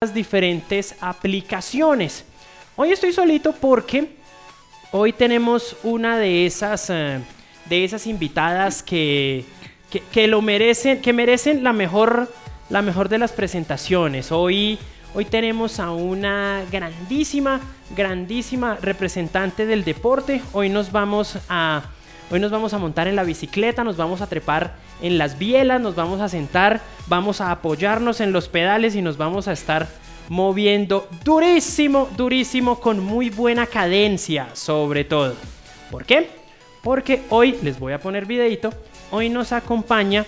las diferentes aplicaciones. Hoy estoy solito porque hoy tenemos una de esas, eh, de esas invitadas que, que, lo merecen, que merecen la mejor, la mejor de las presentaciones. Hoy, hoy tenemos a una grandísima, grandísima representante del deporte. Hoy nos vamos a, hoy nos vamos a montar en la bicicleta, nos vamos a trepar en las bielas, nos vamos a sentar, vamos a apoyarnos en los pedales y nos vamos a estar moviendo durísimo, durísimo, con muy buena cadencia sobre todo. ¿Por qué? Porque hoy les voy a poner videito, hoy nos acompaña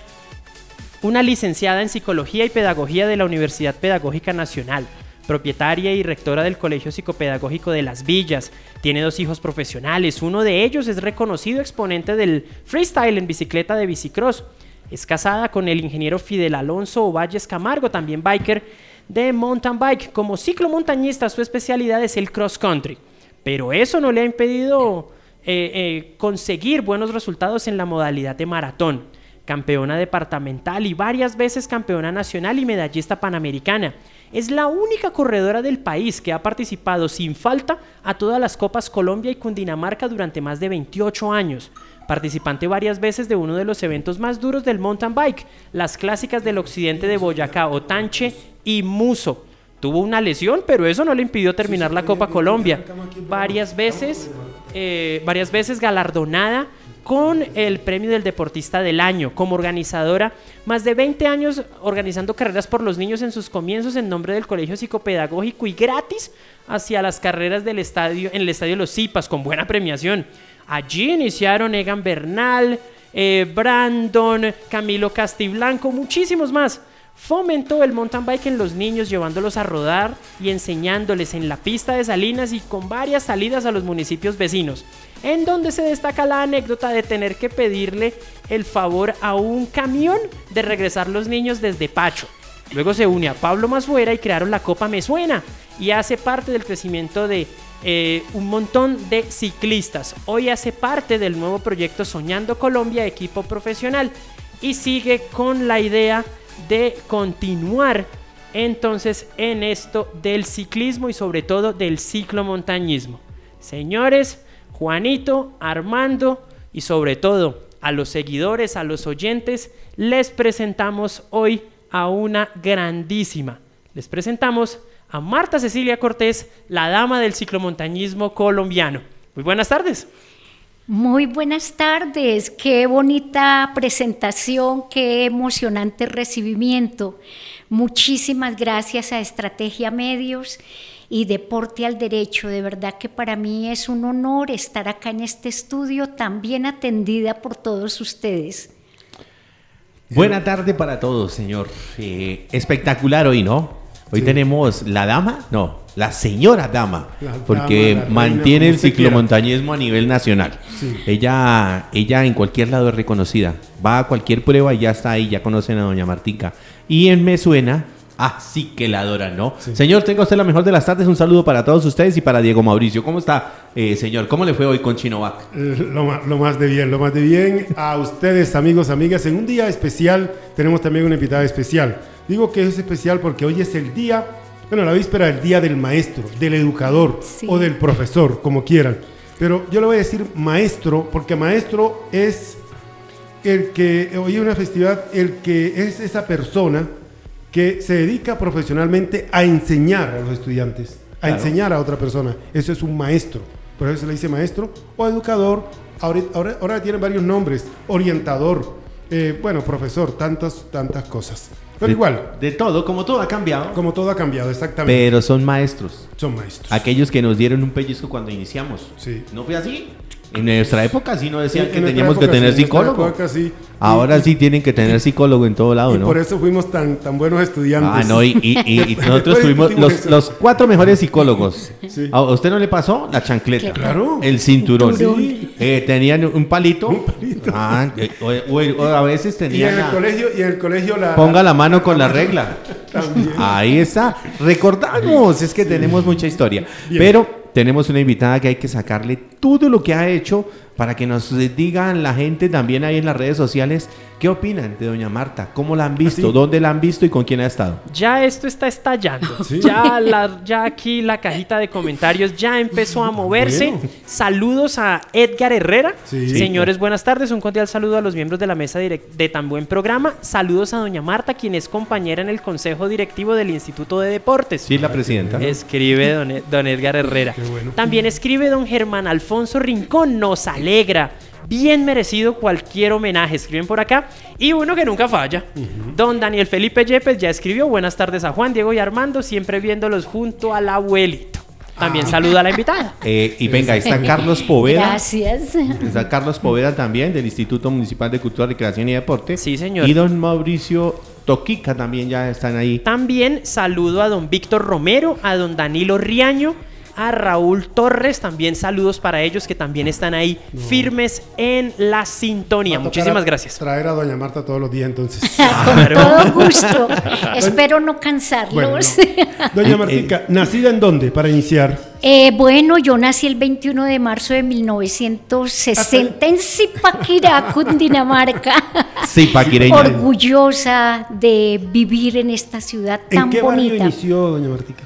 una licenciada en Psicología y Pedagogía de la Universidad Pedagógica Nacional, propietaria y rectora del Colegio Psicopedagógico de Las Villas. Tiene dos hijos profesionales, uno de ellos es reconocido exponente del freestyle en bicicleta de bicicross. Es casada con el ingeniero Fidel Alonso Valles Camargo, también biker de mountain bike. Como ciclomontañista, su especialidad es el cross country. Pero eso no le ha impedido eh, eh, conseguir buenos resultados en la modalidad de maratón. Campeona departamental y varias veces campeona nacional y medallista panamericana. Es la única corredora del país que ha participado sin falta a todas las Copas Colombia y Cundinamarca durante más de 28 años participante varias veces de uno de los eventos más duros del mountain bike, las clásicas del occidente de Boyacá, Otanche y Muso. Tuvo una lesión, pero eso no le impidió terminar la Copa Colombia. Varias veces, eh, varias veces galardonada con el premio del deportista del año como organizadora, más de 20 años organizando carreras por los niños en sus comienzos en nombre del Colegio Psicopedagógico y gratis hacia las carreras del estadio en el estadio Los Zipas con buena premiación. Allí iniciaron Egan Bernal, eh, Brandon, Camilo Castiblanco, muchísimos más. Fomentó el mountain bike en los niños llevándolos a rodar y enseñándoles en la pista de Salinas y con varias salidas a los municipios vecinos, en donde se destaca la anécdota de tener que pedirle el favor a un camión de regresar los niños desde Pacho. Luego se une a Pablo Masuera y crearon la Copa Me Suena y hace parte del crecimiento de eh, un montón de ciclistas. Hoy hace parte del nuevo proyecto Soñando Colombia, equipo profesional, y sigue con la idea de continuar entonces en esto del ciclismo y sobre todo del ciclomontañismo. Señores, Juanito, Armando y sobre todo a los seguidores, a los oyentes, les presentamos hoy a una grandísima. Les presentamos a Marta Cecilia Cortés, la dama del ciclomontañismo colombiano. Muy buenas tardes. Muy buenas tardes, qué bonita presentación, qué emocionante recibimiento. Muchísimas gracias a Estrategia Medios y Deporte al Derecho. De verdad que para mí es un honor estar acá en este estudio tan bien atendida por todos ustedes. Buena tarde para todos, señor. Eh, espectacular hoy, ¿no? Hoy tenemos la dama, no, la señora dama, porque mantiene el ciclomontañismo a nivel nacional. Ella, ella en cualquier lado es reconocida. Va a cualquier prueba y ya está ahí, ya conocen a doña Martica. Y en Me Suena, así que la adoran, ¿no? Señor, tenga usted la mejor de las tardes. Un saludo para todos ustedes y para Diego Mauricio. ¿Cómo está, eh, señor? ¿Cómo le fue hoy con Chinovac? Eh, lo, lo, más de bien, lo más de bien. A ustedes, amigos, amigas, en un día especial tenemos también una invitada especial. Digo que es especial porque hoy es el día, bueno, la víspera del día del maestro, del educador o del profesor, como quieran. Pero yo le voy a decir maestro porque maestro es el que, hoy es una festividad, el que es esa persona que se dedica profesionalmente a enseñar a los estudiantes, a enseñar a otra persona. Eso es un maestro. Por eso se le dice maestro o educador. Ahora, ahora, ahora tienen varios nombres. Orientador, eh, bueno, profesor, tantas, tantas cosas. Pero igual. De todo, como todo ha cambiado. Como todo ha cambiado, exactamente. Pero son maestros. Son maestros. Aquellos que nos dieron un pellizco cuando iniciamos. Sí. ¿No fue así? En nuestra época sí no decían que teníamos que tener psicólogo. Ahora sí tienen que tener psicólogo en todo lado, y Por eso fuimos tan, tan buenos estudiantes. Ah, no, y, nosotros fuimos los, cuatro mejores psicólogos. ¿A usted no le pasó? La chancleta. Claro. El cinturón. Eh, tenían un palito. Un palito. Ah, eh, o, a veces tenían. Y en el colegio, y en el colegio la. Ponga la mano con la regla. También. Ahí está. Recordamos, es que tenemos mucha historia. Pero tenemos una invitada que hay que sacarle todo lo que ha hecho para que nos digan la gente también ahí en las redes sociales qué opinan de doña Marta, cómo la han visto, ¿Ah, sí? dónde la han visto y con quién ha estado. Ya esto está estallando. ¿Sí? Ya, la- ya aquí la cajita de comentarios ya empezó a moverse. Bueno. Saludos a Edgar Herrera. Sí. Señores, buenas tardes. Un cordial saludo a los miembros de la mesa de tan buen programa. Saludos a doña Marta, quien es compañera en el consejo directivo del Instituto de Deportes. Sí, la presidenta. Escribe don, E- don Edgar Herrera. Qué bueno. También escribe don Germán Alfonso Rincón. Nos alegra. Bien merecido cualquier homenaje. Escriben por acá. Y uno que nunca falla. Don Daniel Felipe Yepes ya escribió. Buenas tardes a Juan, Diego y Armando. Siempre viéndolos junto al abuelito. También saluda a la invitada. Eh, y venga, ahí está Carlos Poveda. Gracias. Está Carlos Poveda también, del Instituto Municipal de Cultura, Recreación y Deporte. Sí, señor. Y don Mauricio Toquica también ya están ahí. También saludo a don Víctor Romero, a don Danilo Riaño, a Raúl Torres. También saludos para ellos que también están ahí firmes en la sintonía. Muchísimas a- gracias. Traer a doña Marta todos los días entonces. Con todo gusto. Espero no cansarlos. Bueno, no. Doña Martica, ¿nacida en dónde para iniciar? Eh, bueno, yo nací el 21 de marzo de 1960 en Zipaquirá, Cundinamarca. Sí, paquireña. Orgullosa de vivir en esta ciudad ¿En tan qué barrio bonita. inició doña Martica?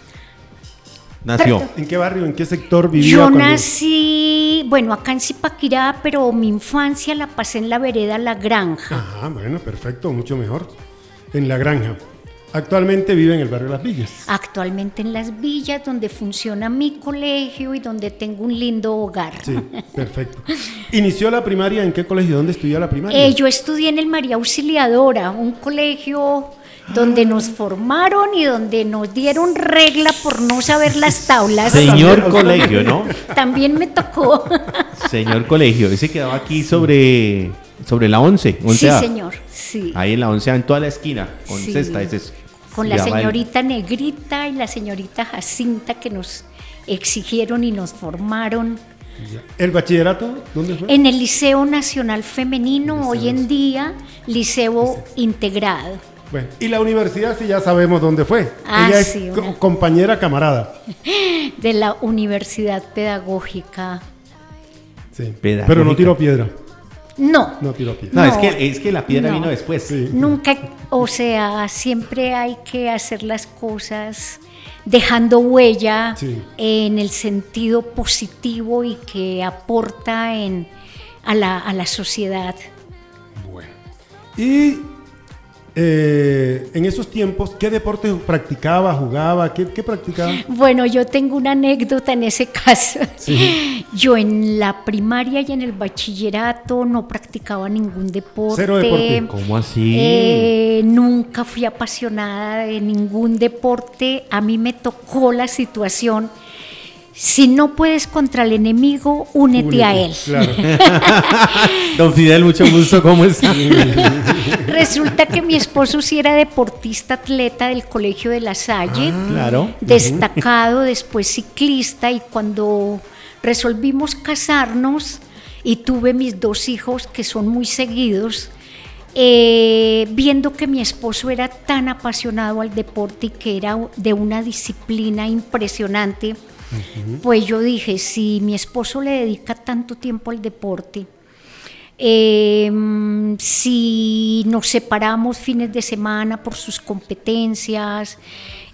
Nació. ¿En qué barrio, en qué sector vivía? Yo cuando- nací, bueno, acá en Zipaquirá, pero mi infancia la pasé en la vereda La Granja. Ajá, bueno, perfecto, mucho mejor. En la granja. Actualmente vive en el barrio Las Villas. Actualmente en Las Villas, donde funciona mi colegio y donde tengo un lindo hogar. Sí, perfecto. ¿Inició la primaria en qué colegio? ¿Dónde estudió la primaria? Eh, yo estudié en el María Auxiliadora, un colegio donde nos formaron y donde nos dieron regla por no saber las tablas. Señor colegio, ¿no? También me tocó. Señor colegio. Ese quedaba aquí sobre, sobre la 11. sí, 11A. señor, sí. Ahí en la 11 en toda la esquina. Con Sí. cesta, ese es- Con la el- señorita Negrita y la señorita Jacinta que nos exigieron y nos formaron. ¿El bachillerato? ¿Dónde fue? En el Liceo Nacional Femenino, hoy en día, Liceo Integrado. Bueno, y la universidad sí ya sabemos dónde fue. Ah, Ella es sí, una- compañera camarada. de la Universidad Pedagógica. Sí. Pedagógica. Pero no tiró piedra. No, No tiró piedra. No, No. Es, que, es que la piedra No. vino después. Sí. nunca, o sea, siempre hay que hacer las cosas dejando huella Sí. en el sentido positivo y que aporta en, a, la, a la sociedad. Bueno. Y eh, en esos tiempos, ¿qué deporte practicaba, jugaba? ¿Qué, qué practicaba? Bueno, yo tengo una anécdota en ese caso. Yo en la primaria y en el bachillerato no practicaba ningún deporte. Cero deporte. ¿Cómo así? Eh, nunca fui apasionada de ningún deporte. A mí me tocó la situación. Si no puedes contra el enemigo, únete a él. Claro. Don Fidel, mucho gusto. ¿Cómo está? Resulta que mi esposo sí era deportista atleta del Colegio de La Salle. claro. destacado, después ciclista y cuando resolvimos casarnos y tuve mis dos hijos que son muy seguidos, eh, viendo que mi esposo era tan apasionado al deporte y que era de una disciplina impresionante, pues yo dije, si mi esposo le dedica tanto tiempo al deporte, eh, si nos separamos fines de semana por sus competencias,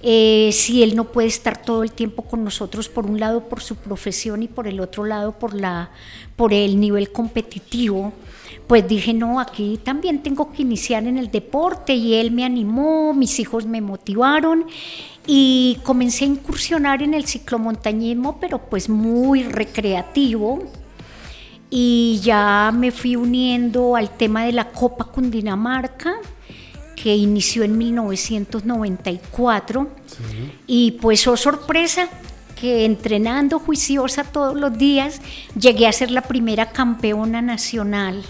eh, si él no puede estar todo el tiempo con nosotros, por un lado por su profesión y por el otro lado por, la, por el nivel competitivo, pues dije, no, aquí también tengo que iniciar en el deporte y él me animó, mis hijos me motivaron y comencé a incursionar en el ciclomontañismo, pero pues muy recreativo. Y ya me fui uniendo al tema de la Copa Cundinamarca que inició en 1994 y pues oh sorpresa que entrenando juiciosa todos los días llegué a ser la primera campeona nacional.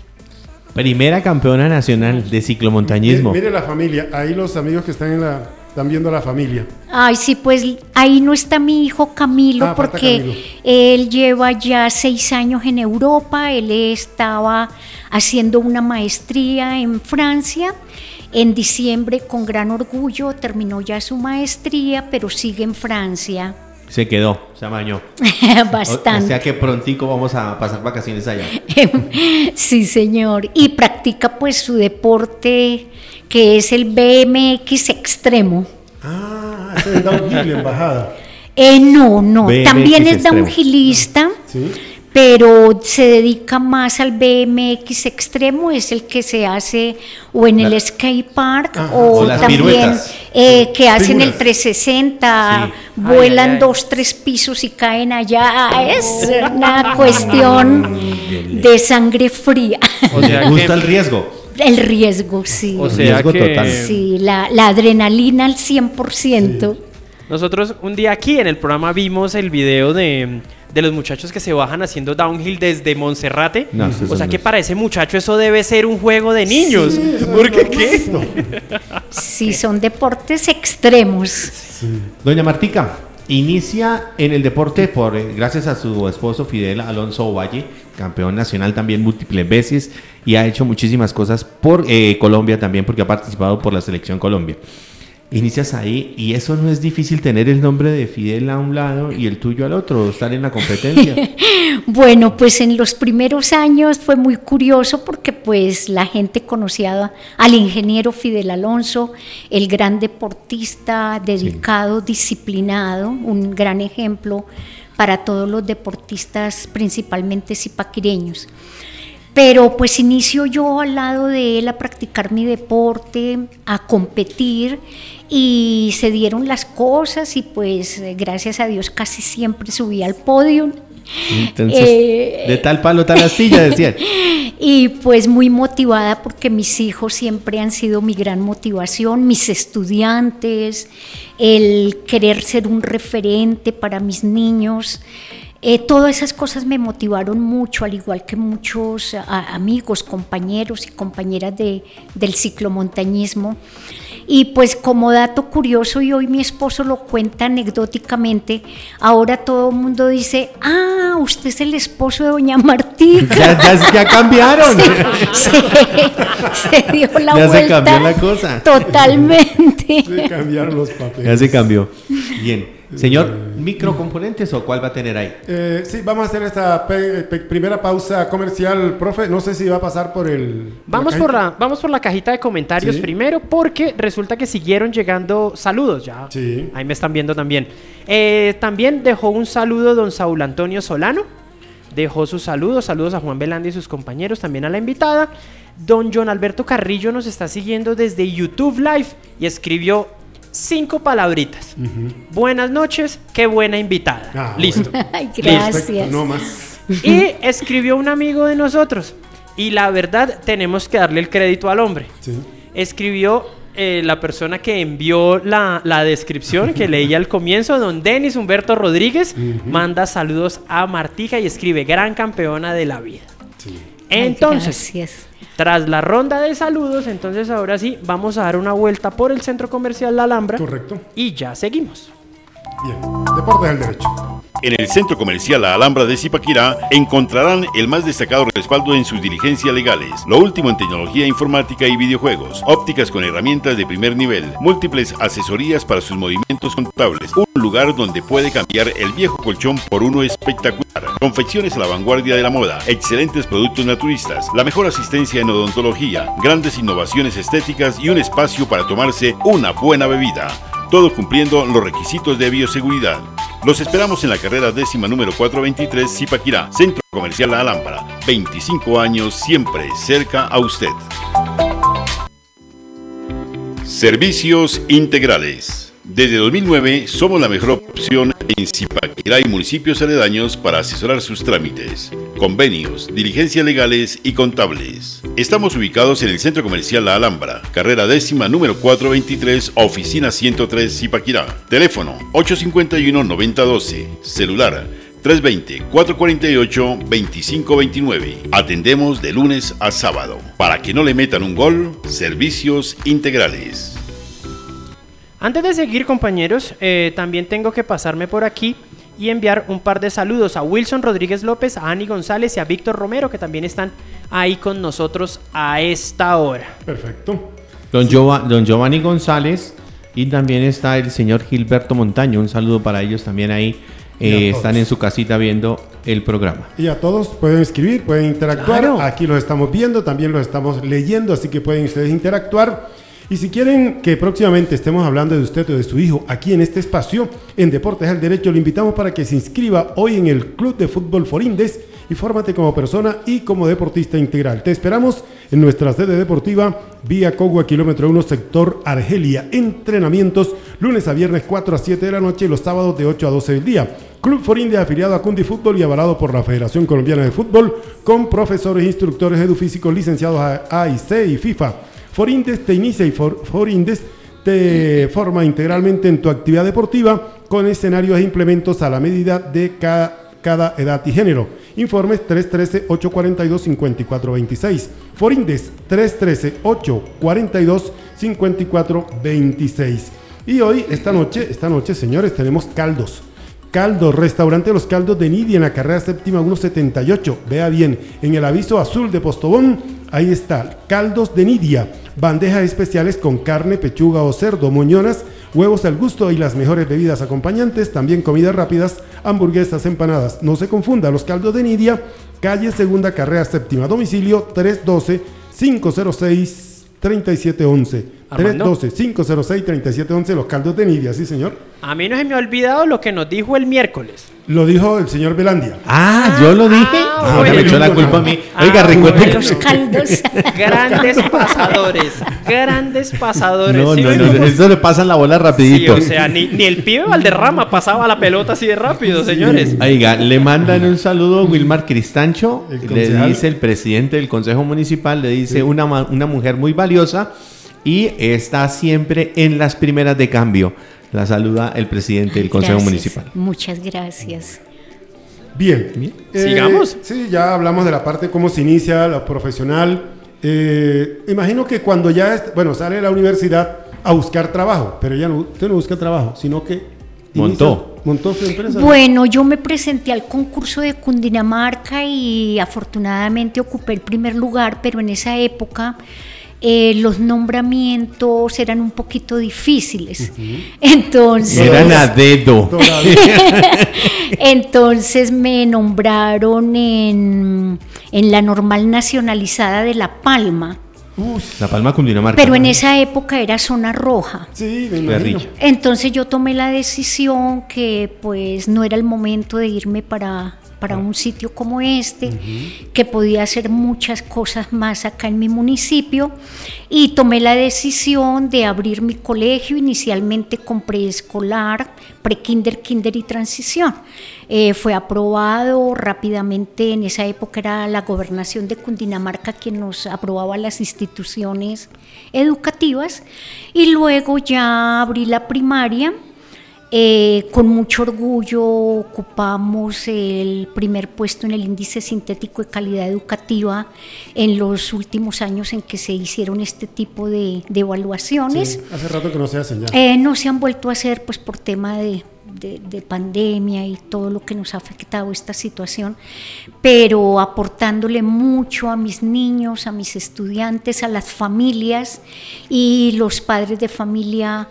Primera campeona nacional de ciclomontañismo. Mire, mire la familia. Ahí los amigos que están en la están viendo la familia. Ay, sí, pues ahí no está mi hijo Camilo Ah, porque Camilo. él lleva ya seis años en Europa, él estaba haciendo una maestría en Francia. En diciembre, con gran orgullo, terminó ya su maestría, pero sigue en Francia. Se quedó, se amañó. Bastante. O, sea que prontico vamos a pasar vacaciones allá. sí, señor. Y practica pues su deporte que es el BMX extremo. Ah, es el downhill en bajada. Eh, no, no. También es downhillista. ¿Sí? Pero se dedica más al BMX extremo, es el que se hace o en el skate park o, también eh, que hacen el 360, vuelan dos, tres pisos y caen allá. Es una cuestión de sangre fría. O sea, gusta el riesgo. El riesgo, sí. O sea riesgo total. Sí, la, adrenalina al 100%. Nosotros un día aquí en el programa vimos el video de de los muchachos que se bajan haciendo downhill desde Monserrate. o sea que para ese muchacho eso debe ser un juego de niños. ¿Por qué? Sí, son deportes extremos. Doña Martica, inicia en el deporte por eh, gracias a su esposo Fidel Alonso Valle, campeón nacional también múltiples veces y ha hecho muchísimas cosas por eh, Colombia también porque ha participado por la selección Colombia inicias ahí y eso no es difícil tener el nombre de Fidel a un lado y el tuyo al otro, estar en la competencia. bueno, pues en los primeros años fue muy curioso porque pues la gente conocía al ingeniero Fidel Alonso, el gran deportista, dedicado, disciplinado, un gran ejemplo para todos los deportistas, principalmente zipaquireños. Pero pues inicio yo al lado de él a practicar mi deporte, a competir y se dieron las cosas y pues gracias a Dios casi siempre subí al podio. Entonces, eh, de tal palo, tal astilla, decían. y pues muy motivada porque mis hijos siempre han sido mi gran motivación, mis estudiantes, el querer ser un referente para mis niños. Eh, todas esas cosas me motivaron mucho, al igual que muchos amigos, compañeros y compañeras de, del ciclomontañismo. Y pues como dato curioso, y hoy mi esposo lo cuenta anecdóticamente, ahora todo el mundo dice, ah, usted es el esposo de doña Martica. Ya, ya, cambiaron. se dio la ya vuelta. se cambió la cosa. Totalmente. Se cambiaron los papeles. Ya se cambió. Bien. Señor, ¿microcomponentes o cuál va a tener ahí? Eh, sí, vamos a hacer esta primera pausa comercial, profe. No sé si va a pasar por el. Vamos, por, la, vamos por la cajita de comentarios primero, porque resulta que siguieron llegando saludos ya. Sí. Ahí me están viendo también. Eh, también dejó un saludo don Saúl Antonio Solano. Dejó sus saludos. Saludos a Juan Belandi y sus compañeros, también a la invitada. Don John Alberto Carrillo nos está siguiendo desde YouTube Live y escribió cinco palabritas. Buenas noches, qué buena invitada. Ah, Listo. gracias. No más. Y escribió un amigo de nosotros. Y la verdad, tenemos que darle el crédito al hombre. Escribió eh, la persona que envió la, descripción que leía al comienzo, don Denis Humberto Rodríguez, manda saludos a Martija y escribe gran campeona de la vida. Entonces, tras la ronda de saludos, entonces ahora sí, vamos a dar una vuelta por el centro comercial La Alhambra. Correcto. Y ya seguimos. Bien, Deportes del Derecho. En el Centro Comercial La Alhambra de Zipaquirá encontrarán el más destacado respaldo en sus diligencias legales, lo último en tecnología informática y videojuegos, ópticas con herramientas de primer nivel, múltiples asesorías para sus movimientos contables, un lugar donde puede cambiar el viejo colchón por uno espectacular, confecciones a la vanguardia de la moda, excelentes productos naturistas, la mejor asistencia en odontología, grandes innovaciones estéticas y un espacio para tomarse una buena bebida todo cumpliendo los requisitos de bioseguridad. Los esperamos en la carrera décima número 423 Zipaquirá, Centro Comercial La Alhambra. 25 años siempre cerca a usted. Servicios integrales. Desde 2009 somos la mejor opción en Zipaquirá y municipios aledaños para asesorar sus trámites, convenios, diligencias legales y contables. Estamos ubicados en el Centro Comercial La Alhambra, carrera décima número 423, oficina 103 Zipaquirá. Teléfono 851-9012, celular 320-448-2529. Atendemos de lunes a sábado. Para que no le metan un gol, servicios integrales. Antes de seguir, compañeros, eh, también tengo que pasarme por aquí y enviar un par de saludos a Wilson Rodríguez López, a Ani González y a Víctor Romero, que también están ahí con nosotros a esta hora. Perfecto. Don, don Giovanni González Y también está el señor Gilberto Montaño. Un saludo para ellos también ahí. Eh, están en su casita viendo el programa. Y a todos pueden escribir, pueden interactuar. Aquí los estamos viendo, también los estamos leyendo, así que pueden ustedes interactuar. Y si quieren que próximamente estemos hablando de usted o de su hijo aquí en este espacio, en Deportes al Derecho, le invitamos para que se inscriba hoy en el Club de Fútbol Forindes y fórmate como persona y como deportista integral. Te esperamos en nuestra sede deportiva vía Cogua, kilómetro 1, sector Argelia. Entrenamientos lunes a viernes 4 a 7 de la noche y los sábados de 8 a 12 del día. Club Forinde afiliado a Cundi Fútbol y avalado por la Federación Colombiana de Fútbol con profesores instructores edufísicos licenciados a AIC y FIFA. Forindes te inicia y Forindes te forma integralmente en tu actividad deportiva con escenarios e implementos a la medida de cada, edad y género. Informes 313-842-5426. Forindes 313-842-5426. Y hoy, esta noche, esta noche, señores, tenemos caldos. Caldos, restaurante Los Caldos de Nidia en la carrera séptima 178. Vea bien, en el aviso azul de Postobón, ahí está, Caldos de Nidia. Bandejas especiales con carne, pechuga o cerdo, moñonas, huevos al gusto y las mejores bebidas acompañantes. También comidas rápidas, hamburguesas, empanadas. No se confunda, Los Caldos de Nidia, calle Segunda Carrera Séptima, domicilio 312 506 3711. 312-506-3711, los caldos de Nidia, sí, señor. A mí no se me ha olvidado lo que nos dijo el miércoles. Lo dijo el señor Velandia. Ah, yo lo dije. Ah, ah me echó la culpa a mí. Ah, Oiga, recuerde los caldos. Grandes pasadores. Grandes pasadores. No, no, no, eso le pasan la bola rapidito. Sí, o sea, ni, ni, el pibe Valderrama pasaba la pelota así de rápido, señores. Oiga, le mandan un saludo a Wilmar Cristancho. Le dice el presidente del Consejo Municipal, le dice una, una mujer muy valiosa y está siempre en las primeras de cambio. La saluda el presidente del Consejo Municipal. Muchas gracias. Bien, eh, sigamos. Sí, ya hablamos de la parte cómo se inicia, la profesional. Eh, imagino que cuando ya, bueno, sale de la universidad a buscar trabajo, pero ya no, usted no busca trabajo, sino que montó. montó su empresa. Bueno, yo me presenté al concurso de Cundinamarca y afortunadamente ocupé el primer lugar, pero en esa época eh, los nombramientos eran un poquito difíciles. Entonces. Eran a dedo. entonces me nombraron en, en, la normal nacionalizada de La Palma. la Palma Cundinamarca. Pero en esa época era zona roja. Sí, Entonces yo tomé la decisión que pues no era el momento de irme para para un sitio como este, que podía hacer muchas cosas más acá en mi municipio y tomé la decisión de abrir mi colegio. Inicialmente con preescolar, prekinder, kinder y transición. Eh, fue aprobado rápidamente, en esa época era la gobernación de Cundinamarca quien nos aprobaba las instituciones educativas. Y luego ya abrí la primaria eh, con mucho orgullo ocupamos el primer puesto en el índice sintético de calidad educativa en los últimos años en que se hicieron este tipo de, evaluaciones. hace rato que no se hacen ya. Eh, no se han vuelto a hacer pues por tema de, de, pandemia y todo lo que nos ha afectado esta situación, pero aportándole mucho a mis niños, a mis estudiantes, a las familias y los padres de familia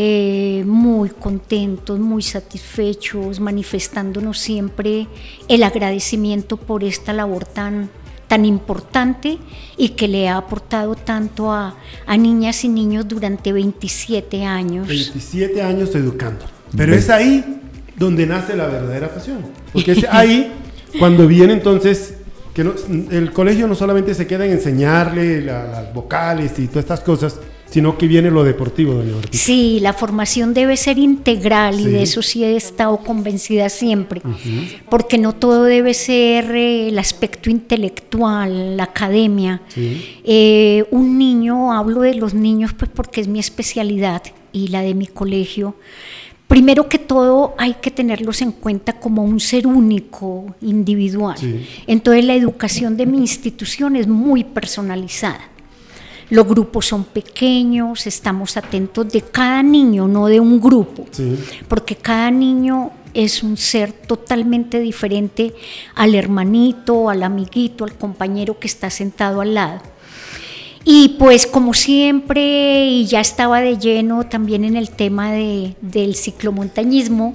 eh, muy contentos, muy satisfechos, manifestándonos siempre el agradecimiento por esta labor tan, tan importante y que le ha aportado tanto a, niñas y niños durante 27 años. 27 años educando. Pero es ahí donde nace la verdadera pasión. Porque es ahí cuando viene entonces que el colegio no solamente se queda en enseñarle las vocales y todas estas cosas, sino que viene lo deportivo, doña. Sí, la formación debe ser integral y de eso sí he estado convencida siempre, porque no todo debe ser eh, el aspecto intelectual, la academia. Eh, un niño, hablo de los niños pues porque es mi especialidad y la de mi colegio. Primero que todo hay que tenerlos en cuenta como un ser único, individual. Entonces la educación de mi institución es muy personalizada. Los grupos son pequeños, estamos atentos de cada niño, no de un grupo, porque cada niño es un ser totalmente diferente al hermanito, al amiguito, al compañero que está sentado al lado. Y pues como siempre, y ya estaba de lleno también en el tema de, del ciclomontañismo,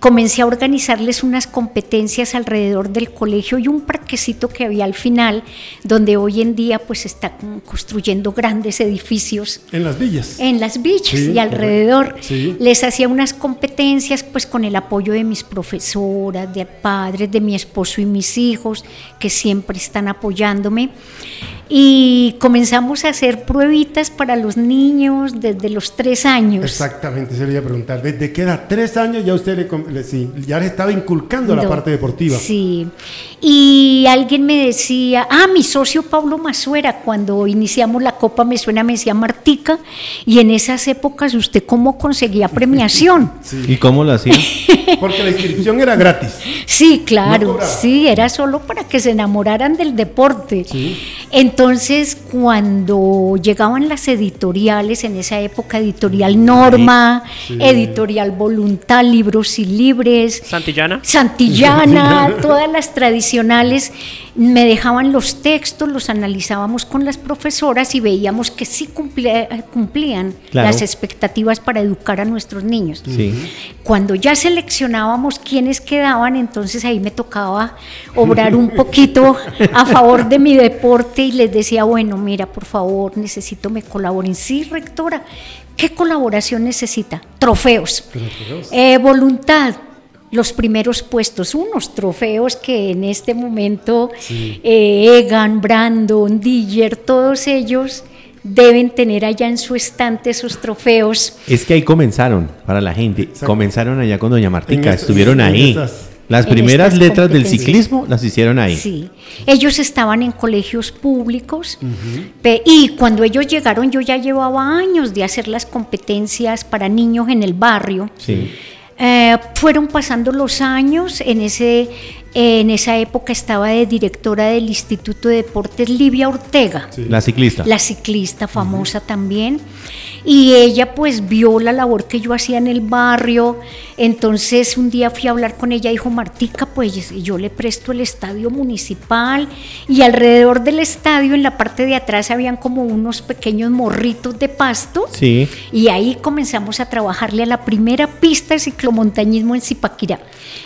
comencé a organizarles unas competencias alrededor del colegio y un parquecito que había al final, donde hoy en día pues está construyendo grandes edificios. En las villas. En las villas y alrededor. Les hacía unas competencias pues con el apoyo de mis profesoras, de padres, de mi esposo y mis hijos, que siempre están apoyándome y comenzamos a hacer pruebitas para los niños desde los tres años. Exactamente, se le iba a preguntar, ¿desde qué edad? Tres años ya usted le, ya le estaba inculcando la parte deportiva. Sí, y alguien me decía, ah, mi socio Pablo Mazuera, cuando iniciamos la Copa Me Suena, me decía Martica, y en esas épocas usted cómo conseguía premiación. ¿Y cómo lo hacía? Porque la inscripción era gratis. Sí, claro, sí, era solo para que se enamoraran del deporte. Sí. Entonces, cuando llegaban las editoriales, en esa época, editorial Norma, editorial Voluntad, Libros y Libres. Santillana. Santillana, todas las tradicionales me dejaban los textos, los analizábamos con las profesoras y veíamos que sí cumplían las expectativas para educar a nuestros niños. Cuando ya seleccionábamos quiénes quedaban, entonces ahí me tocaba obrar un poquito a favor de mi deporte y les decía, bueno, mira, por favor, necesito me colaboren. Sí, rectora, ¿qué colaboración necesita? Trofeos. Eh, voluntad los primeros puestos, unos trofeos que en este momento eh, Egan, Brandon, Diller, todos ellos deben tener allá en su estante esos trofeos. Es que ahí comenzaron, para la gente, comenzaron allá con Doña Martica, estuvieron ahí. Las primeras letras del ciclismo las hicieron ahí. Sí, ellos estaban en colegios públicos y cuando ellos llegaron yo ya llevaba años de hacer las competencias para niños en el barrio. Sí. Eh, fueron pasando los años, en, ese, en esa época estaba de directora del Instituto de Deportes Livia Ortega. La ciclista. La ciclista famosa también y ella pues vio la labor que yo hacía en el barrio, entonces un día fui a hablar con ella, dijo Martica, pues yo le presto el estadio municipal y alrededor del estadio en la parte de atrás habían como unos pequeños morritos de pasto. Sí. y ahí comenzamos a trabajarle a la primera pista de ciclomontañismo en Zipaquirá.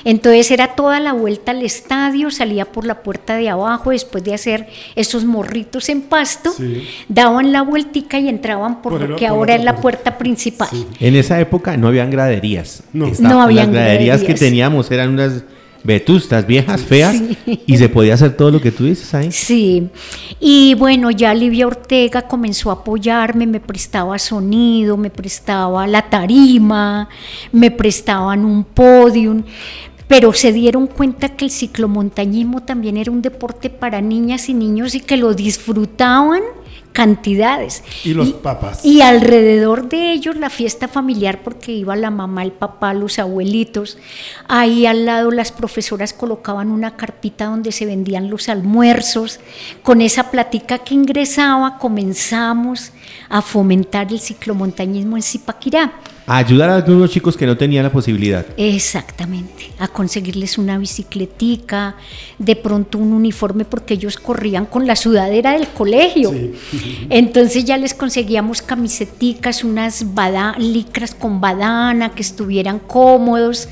Entonces era toda la vuelta al estadio, salía por la puerta de abajo después de hacer esos morritos en pasto, daban la vueltica y entraban por, que ahora en la puerta principal. En esa época no habían graderías. No, no habían las graderías, que teníamos eran unas vetustas, viejas, feas, y se podía hacer todo lo que tú dices ahí. Sí, y bueno, ya Livia Ortega comenzó a apoyarme, me prestaba sonido, me prestaba la tarima, me prestaban un podium, pero se dieron cuenta que el ciclomontañismo también era un deporte para niñas y niños y que lo disfrutaban cantidades. Y los papas. Y alrededor de ellos la fiesta familiar, porque iba la mamá, el papá, los abuelitos. Ahí al lado las profesoras colocaban una carpita donde se vendían los almuerzos. Con esa platica que ingresaba comenzamos a fomentar el ciclomontañismo en Zipaquirá a ayudar a algunos chicos que no tenían la posibilidad. Exactamente, a conseguirles una bicicletica, de pronto un uniforme porque ellos corrían con la sudadera del colegio. Entonces ya les conseguíamos camiseticas, unas licras con badana que estuvieran cómodos.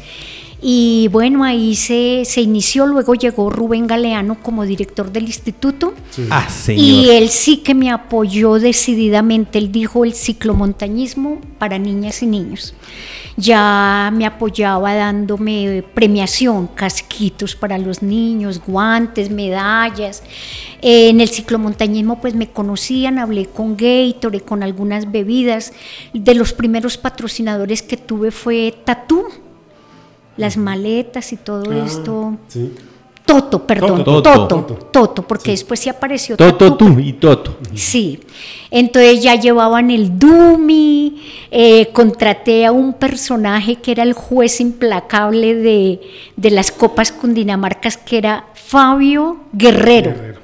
Y bueno, ahí se, se, inició, luego llegó Rubén Galeano como director del instituto. Ah, y él sí que me apoyó decididamente, él dijo el ciclomontañismo para niñas y niños. Ya me apoyaba dándome premiación, casquitos para los niños, guantes, medallas. En el ciclomontañismo pues me conocían, hablé con Gatorade, con algunas bebidas. De los primeros patrocinadores que tuve fue Tatú las maletas y todo ah, esto. Toto, perdón, Toto, Toto, porque después sí apareció Toto. tú y Toto. Sí, entonces ya llevaban el Dumi, eh, contraté a un personaje que era el juez implacable de, las copas cundinamarcas, que era Fabio Guerrero.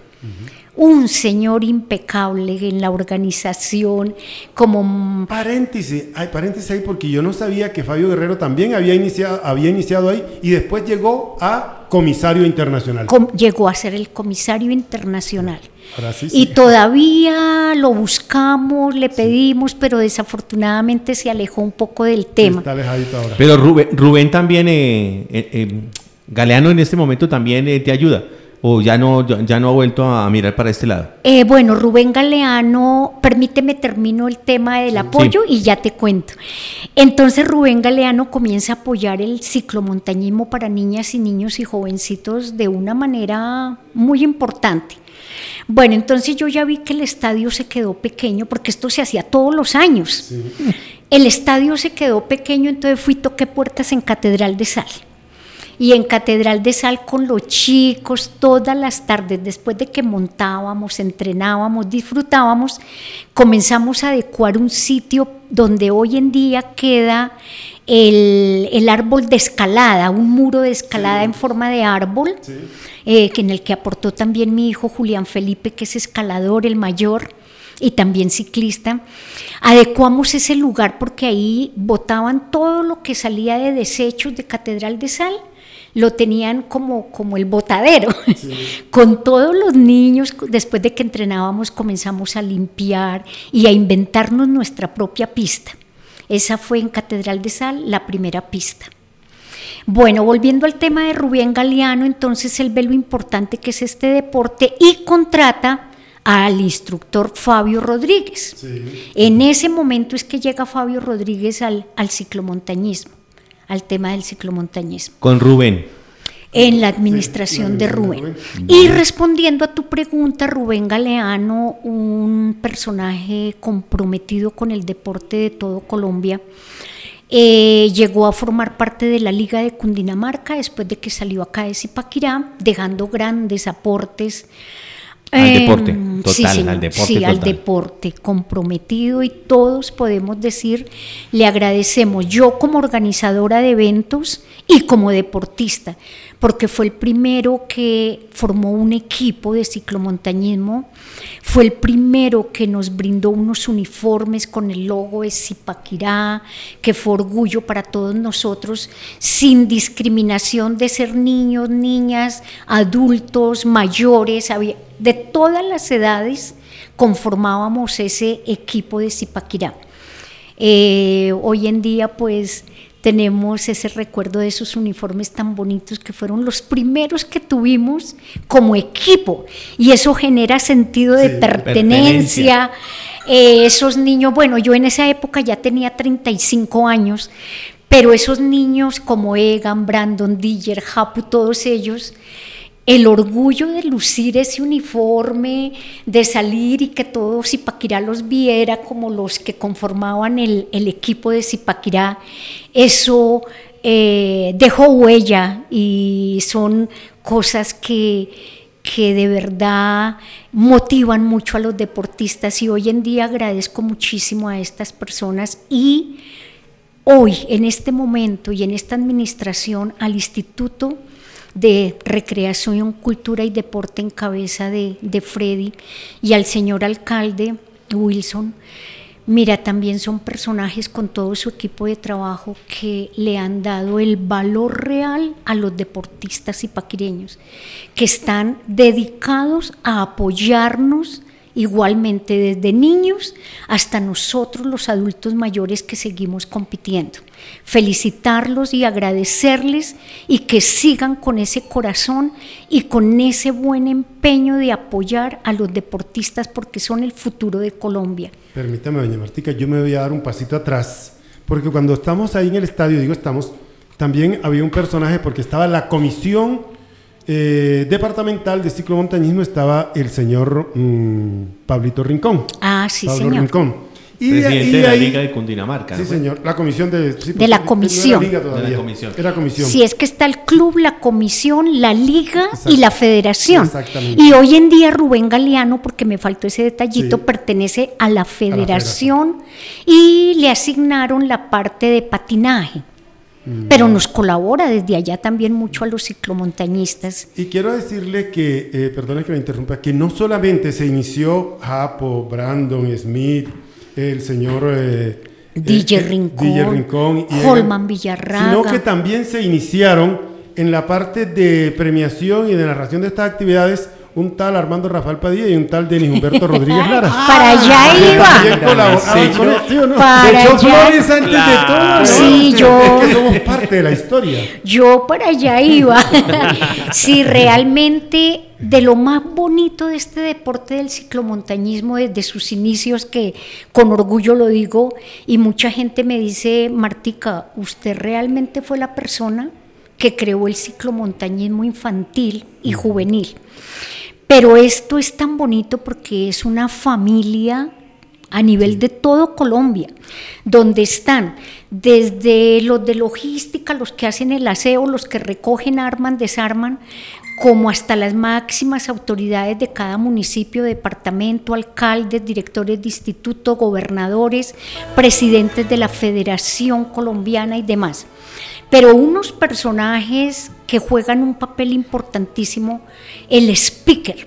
Un señor impecable en la organización, como... Paréntesis, hay paréntesis ahí porque yo no sabía que Fabio Guerrero también había iniciado, había iniciado ahí y después llegó a comisario internacional. llegó a ser el comisario internacional. Y todavía lo buscamos, le pedimos, pero desafortunadamente se alejó un poco del tema. está alejadito ahora. Pero Rubén, Rubén también, eh, eh, eh, Galeano en este momento también te ayuda o ya no, ya no ha vuelto a mirar para este lado? Eh, bueno, Rubén Galeano, permíteme termino el tema del apoyo y ya te cuento. Entonces Rubén Galeano comienza a apoyar el ciclomontañismo para niñas y niños y jovencitos de una manera muy importante. Bueno, entonces yo ya vi que el estadio se quedó pequeño, porque esto se hacía todos los años. El estadio se quedó pequeño, entonces fui toqué puertas en Catedral de Sal y en Catedral de Sal con los chicos todas las tardes, después de que montábamos, entrenábamos, disfrutábamos, comenzamos a adecuar un sitio donde hoy en día queda el, árbol de escalada, un muro de escalada en forma de árbol, eh, que en el que aportó también mi hijo Julián Felipe, que es escalador, el mayor y también ciclista, adecuamos ese lugar porque ahí botaban todo lo que salía de desechos de Catedral de Sal lo tenían como, como el botadero. Con todos los niños, después de que entrenábamos, comenzamos a limpiar y a inventarnos nuestra propia pista. Esa fue en Catedral de Sal la primera pista. Bueno, volviendo al tema de Rubén Galeano, entonces él ve lo importante que es este deporte y contrata al instructor Fabio Rodríguez. En ese momento es que llega Fabio Rodríguez al, al ciclomontañismo al tema del ciclomontañismo. Con Rubén. En la administración de Rubén. Y respondiendo a tu pregunta, Rubén Galeano, un personaje comprometido con el deporte de todo Colombia, eh, llegó a formar parte de la Liga de Cundinamarca después de que salió acá de Zipaquirá, dejando grandes aportes al deporte, em, total, al deporte. Sí, al deporte, comprometido y todos podemos decir, le agradecemos, yo como organizadora de eventos y como deportista, porque fue el primero que formó un equipo de ciclomontañismo, fue el primero que nos brindó unos uniformes con el logo de Zipaquirá, que fue orgullo para todos nosotros, sin discriminación de ser niños, niñas, adultos, mayores, de todas las edades conformábamos ese equipo de Zipaquirá. Eh, hoy en día, pues tenemos ese recuerdo de esos uniformes tan bonitos que fueron los primeros que tuvimos como equipo y eso genera sentido de pertenencia. Eh, esos niños, bueno, yo en esa época ya tenía 35 años, pero esos niños como Egan, Brandon, Diller, Hapu, todos ellos, el orgullo de lucir ese uniforme, de salir y que todo Zipaquirá los viera como los que conformaban el, equipo de Zipaquirá, eso eh, dejó huella y son cosas que, que de verdad motivan mucho a los deportistas y hoy en día agradezco muchísimo a estas personas y hoy, en este momento y en esta administración, al Instituto de Recreación, Cultura y Deporte en cabeza de, de Freddy y al señor alcalde Wilson. Mira, también son personajes con todo su equipo de trabajo que le han dado el valor real a los deportistas y paquireños, que están dedicados a apoyarnos igualmente desde niños hasta nosotros los adultos mayores que seguimos compitiendo. Felicitarlos y agradecerles y que sigan con ese corazón y con ese buen empeño de apoyar a los deportistas porque son el futuro de Colombia. Permítame, doña Martica, yo me voy a dar un pasito atrás, porque cuando estamos ahí en el estadio, digo estamos, también había un personaje porque estaba la comisión eh, departamental de ciclomontañismo estaba el señor mm, Pablito Rincón. Ah, sí, Pablo señor. Rincón. Y Presidente de, la Liga de Cundinamarca. Sí, señor. La comisión de... de la comisión. de la comisión. Era comisión. Sí, es que está el club, la comisión, la liga y la federación. Exactamente. Y hoy en día Rubén Galeano, porque me faltó ese detallito, pertenece a la, federación y le asignaron la parte de patinaje. Pero nos colabora desde allá también mucho a los ciclomontañistas. Y quiero decirle que, eh, perdone que me interrumpa, que no solamente se inició Japo, Brandon, Smith, el señor... Eh, DJ, eh, Rincón, DJ Rincón y Holman Villarraga. Sino que también se iniciaron en la parte de premiación y de narración de estas actividades un tal Armando Rafael Padilla y un tal Denis Humberto Rodríguez Lara. Para allá iba. Para allá. antes de todo. Sí, yo. Es que somos parte de la historia. Yo para allá iba. sí, realmente de lo más bonito de este deporte del ciclomontañismo desde sus inicios, que con orgullo lo digo, y mucha gente me dice, Martica, usted realmente fue la persona que creó el ciclomontañismo infantil y juvenil. Pero esto es tan bonito porque es una familia a nivel de todo Colombia, donde están desde los de logística, los que hacen el aseo, los que recogen, arman, desarman, como hasta las máximas autoridades de cada municipio, departamento, alcaldes, directores de instituto, gobernadores, presidentes de la Federación Colombiana y demás. Pero unos personajes que juegan un papel importantísimo, el speaker.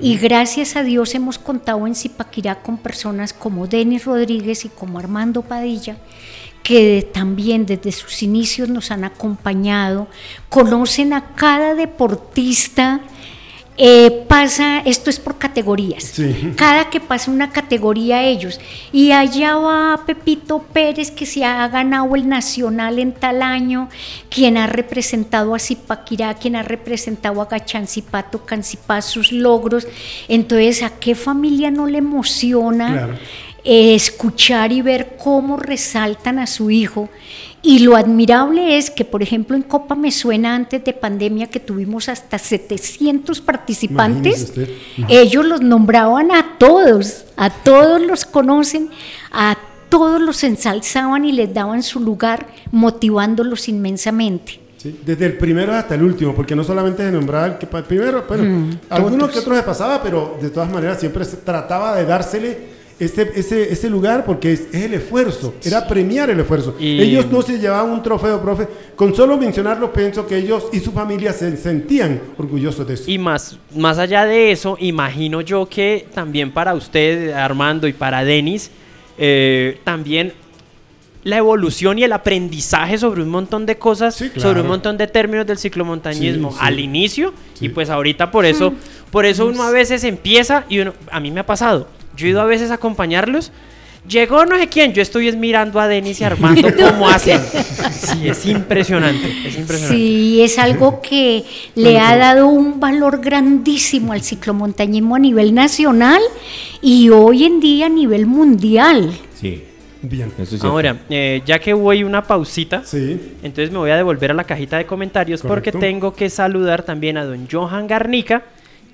Y gracias a Dios hemos contado en Zipaquirá con personas como Denis Rodríguez y como Armando Padilla, que también desde sus inicios nos han acompañado, conocen a cada deportista eh, pasa, esto es por categorías, cada que pasa una categoría ellos, y allá va Pepito Pérez que se ha ganado el nacional en tal año, quien ha representado a Zipaquirá, quien ha representado a Gachancipato, Cancipá, sus logros, entonces a qué familia no le emociona eh, escuchar y ver cómo resaltan a su hijo y lo admirable es que, por ejemplo, en Copa me suena antes de pandemia que tuvimos hasta 700 participantes. Ellos los nombraban a todos, a todos los conocen, a todos los ensalzaban y les daban su lugar, motivándolos inmensamente. desde el primero hasta el último, porque no solamente se nombraba el que primero, bueno, mm, algunos que otros se pasaba, pero de todas maneras siempre se trataba de dársele ese, ese, ese lugar porque es, el esfuerzo, era premiar el esfuerzo. Ellos no se llevaban un trofeo, profe. Con solo mencionarlo, pienso que ellos y su familia se sentían orgullosos de eso. Y más, más allá de eso, imagino yo que también para usted, Armando, y para Denis, eh, también la evolución y el aprendizaje sobre un montón de cosas, sobre un montón de términos del ciclomontañismo al inicio y pues ahorita por eso, mm. por eso uno a veces empieza y uno, a mí me ha pasado, yo he ido a veces a acompañarlos. Llegó no sé quién, yo estoy mirando a Denis y Armando cómo hacen. Sí, es impresionante, es impresionante. Sí, es algo que le ha dado un valor grandísimo al ciclomontañismo a nivel nacional y hoy en día a nivel mundial. Sí. Bien. Ahora, eh, ya que voy una pausita, entonces me voy a devolver a la cajita de comentarios porque tengo que saludar también a don Johan Garnica,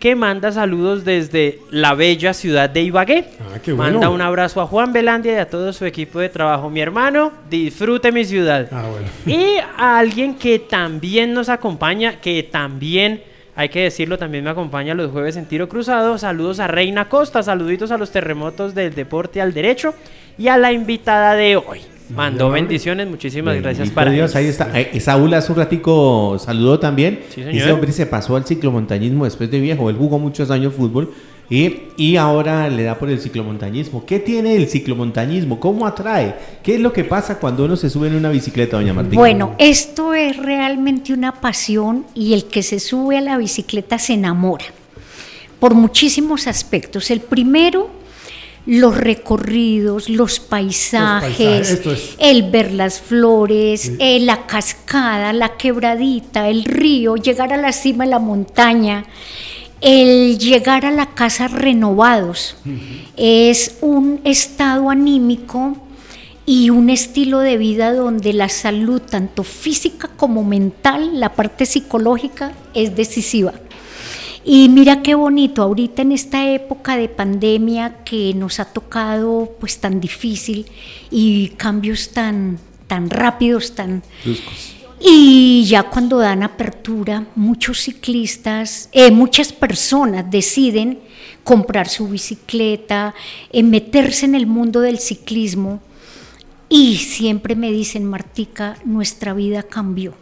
que manda saludos desde la bella ciudad de Ibagué. Ah, qué bueno. Manda un abrazo a Juan Belandia y a todo su equipo de trabajo. Mi hermano, disfrute mi ciudad. Ah, bueno. Y a alguien que también nos acompaña, que también, hay que decirlo, también me acompaña los jueves en tiro cruzado. Saludos a Reina Costa, saluditos a los terremotos del deporte al derecho y a la invitada de hoy. Mandó bendiciones, muchísimas gracias para Dios. Ahí está. Eh, Saúl hace un ratico saludó también. Sí, Ese hombre se pasó al ciclomontañismo después de viejo. Él jugó muchos años fútbol y, y, ahora le da por el ciclomontañismo. ¿Qué tiene el ciclomontañismo? ¿Cómo atrae? ¿Qué es lo que pasa cuando uno se sube en una bicicleta, doña Martín? Bueno, esto es realmente una pasión y el que se sube a la bicicleta se enamora por muchísimos aspectos. El primero los recorridos, los paisajes, el ver las flores, eh, la cascada, la quebradita, el río, llegar a la cima de la montaña, el llegar a la casa renovados. Es un estado anímico y un estilo de vida donde la salud, tanto física como mental, la parte psicológica, es decisiva. Y mira qué bonito, ahorita en esta época de pandemia que nos ha tocado pues tan difícil y cambios tan, tan rápidos, tan... Y ya cuando dan apertura, muchos ciclistas, eh, muchas personas deciden comprar su bicicleta, eh, meterse en el mundo del ciclismo y siempre me dicen, Martica, nuestra vida cambió.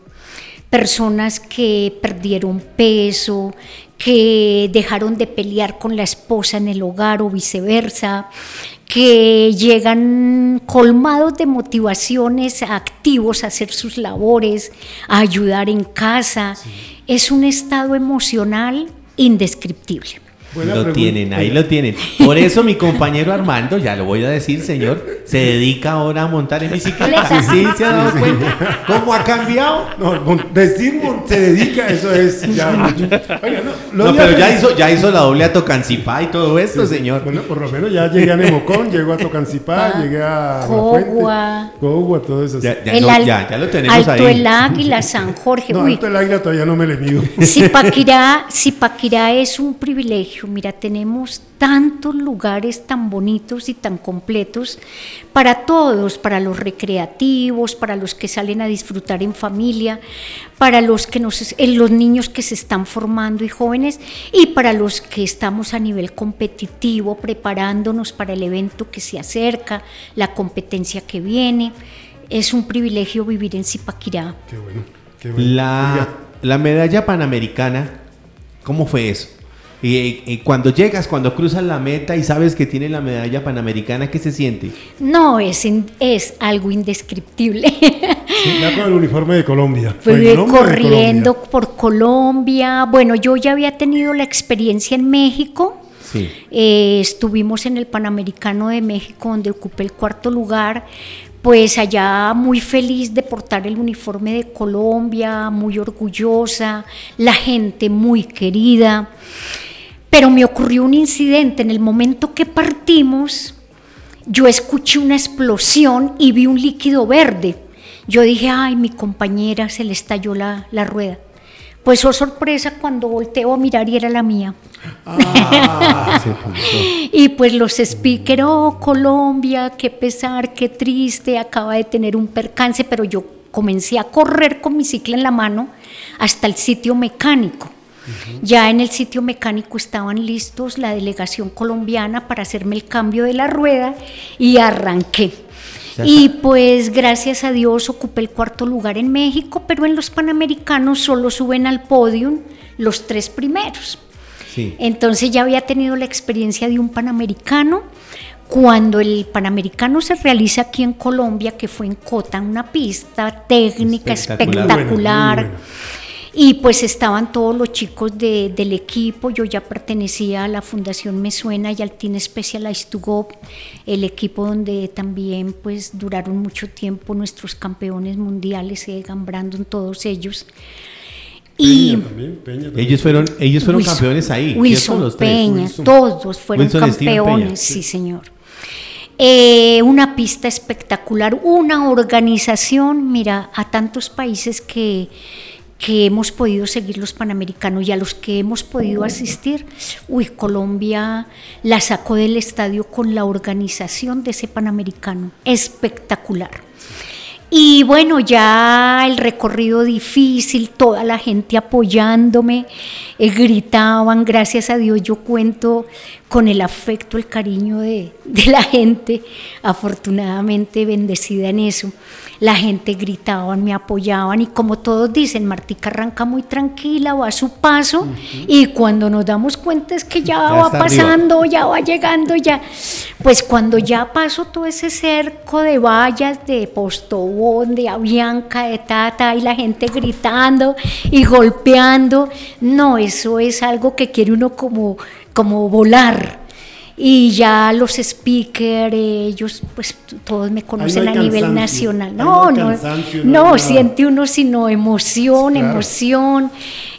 Personas que perdieron peso, que dejaron de pelear con la esposa en el hogar o viceversa, que llegan colmados de motivaciones, activos a hacer sus labores, a ayudar en casa. Es un estado emocional indescriptible lo tienen, ahí lo tienen. Por eso mi compañero Armando, ya lo voy a decir, señor, se dedica ahora a montar en bicicleta. ¿Sí, se ha dado cuenta? ¿Cómo ha cambiado? No, decir se dedica, eso es ya mucho. no, pero ya hizo, ya hizo la doble a Tocancipá y todo esto, señor. Bueno, por lo menos ya llegué a Nemocón, llego a Tocancipá, llegué a Cogua. Cogua, todo eso. Ya, ya, ya, ya, lo tenemos Alto ahí. Alto el Águila, San Jorge. No, Alto el Águila todavía no me le mido. Zipaquirá, Zipaquirá es un privilegio mira, tenemos tantos lugares tan bonitos y tan completos para todos, para los recreativos, para los que salen a disfrutar en familia, para los, que nos, eh, los niños que se están formando y jóvenes y para los que estamos a nivel competitivo preparándonos para el evento que se acerca, la competencia que viene. Es un privilegio vivir en Zipaquirá. Qué bueno, qué bueno. La, la medalla panamericana, ¿cómo fue eso? Y, cuando llegas, cuando cruzas la meta y sabes que tiene la medalla panamericana, ¿qué se siente? No, es, es algo indescriptible. ya con el uniforme de Colombia. Fui corriendo por Colombia. Bueno, yo ya había tenido la experiencia en México. Sí. Eh, estuvimos en el Panamericano de México, donde ocupé el cuarto lugar pues allá muy feliz de portar el uniforme de Colombia, muy orgullosa, la gente muy querida. Pero me ocurrió un incidente en el momento que partimos, yo escuché una explosión y vi un líquido verde. Yo dije, ay, mi compañera se le estalló la, la rueda. Pues oh sorpresa cuando volteo a mirar y era la mía. Ah, y pues los speakers, oh Colombia, qué pesar, qué triste, acaba de tener un percance, pero yo comencé a correr con mi cicla en la mano hasta el sitio mecánico. Ya en el sitio mecánico estaban listos la delegación colombiana para hacerme el cambio de la rueda y arranqué. Y pues gracias a Dios ocupé el cuarto lugar en México, pero en los Panamericanos solo suben al podio los tres primeros. Entonces ya había tenido la experiencia de un Panamericano. Cuando el Panamericano se realiza aquí en Colombia, que fue en Cota, una pista técnica espectacular y pues estaban todos los chicos de, del equipo, yo ya pertenecía a la Fundación Me Suena y al Team Specialized to Go, el equipo donde también pues duraron mucho tiempo nuestros campeones mundiales, Egan Brandon, todos ellos. y también, ellos fueron, ellos fueron campeones ahí. Wilson Peña, todos fueron campeones, sí, señor. Eh, una pista espectacular, una organización, mira, a tantos países que que hemos podido seguir los Panamericanos y a los que hemos podido asistir, uy, Colombia la sacó del estadio con la organización de ese Panamericano, espectacular. Y bueno, ya el recorrido difícil, toda la gente apoyándome, eh, gritaban, gracias a Dios yo cuento con el afecto, el cariño de, de la gente, afortunadamente bendecida en eso la gente gritaban, me apoyaban y como todos dicen, Martica arranca muy tranquila, va a su paso y cuando nos damos cuenta es que ya, va pasando, ya va llegando, ya. Pues cuando ya pasó todo ese cerco de vallas, de Postobón, de Avianca, de Tata y la gente gritando y golpeando, no, eso es algo que quiere uno como, como volar y ya los speakers, ellos, pues todos me conocen a nivel nacional. No, no, no, siente uno sino emoción, emoción.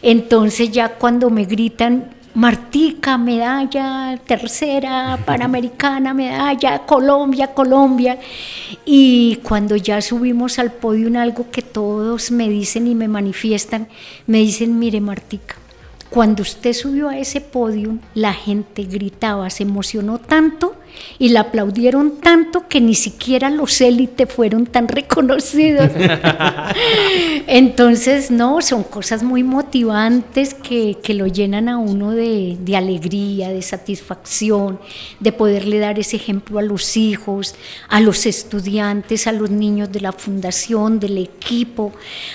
Entonces ya cuando me gritan, Martica, medalla, tercera, panamericana, medalla, Colombia, Colombia. Y cuando ya subimos al podio en algo que todos me dicen y me manifiestan, me dicen, mire Martica, cuando usted subió a ese podio, la gente gritaba, se emocionó tanto y la aplaudieron tanto que ni siquiera los élites fueron tan reconocidos. Entonces, no, son cosas muy motivantes que, que lo llenan a uno de, de, alegría, de satisfacción, de poderle dar ese ejemplo a los hijos, a los estudiantes, a los niños de la fundación, del equipo,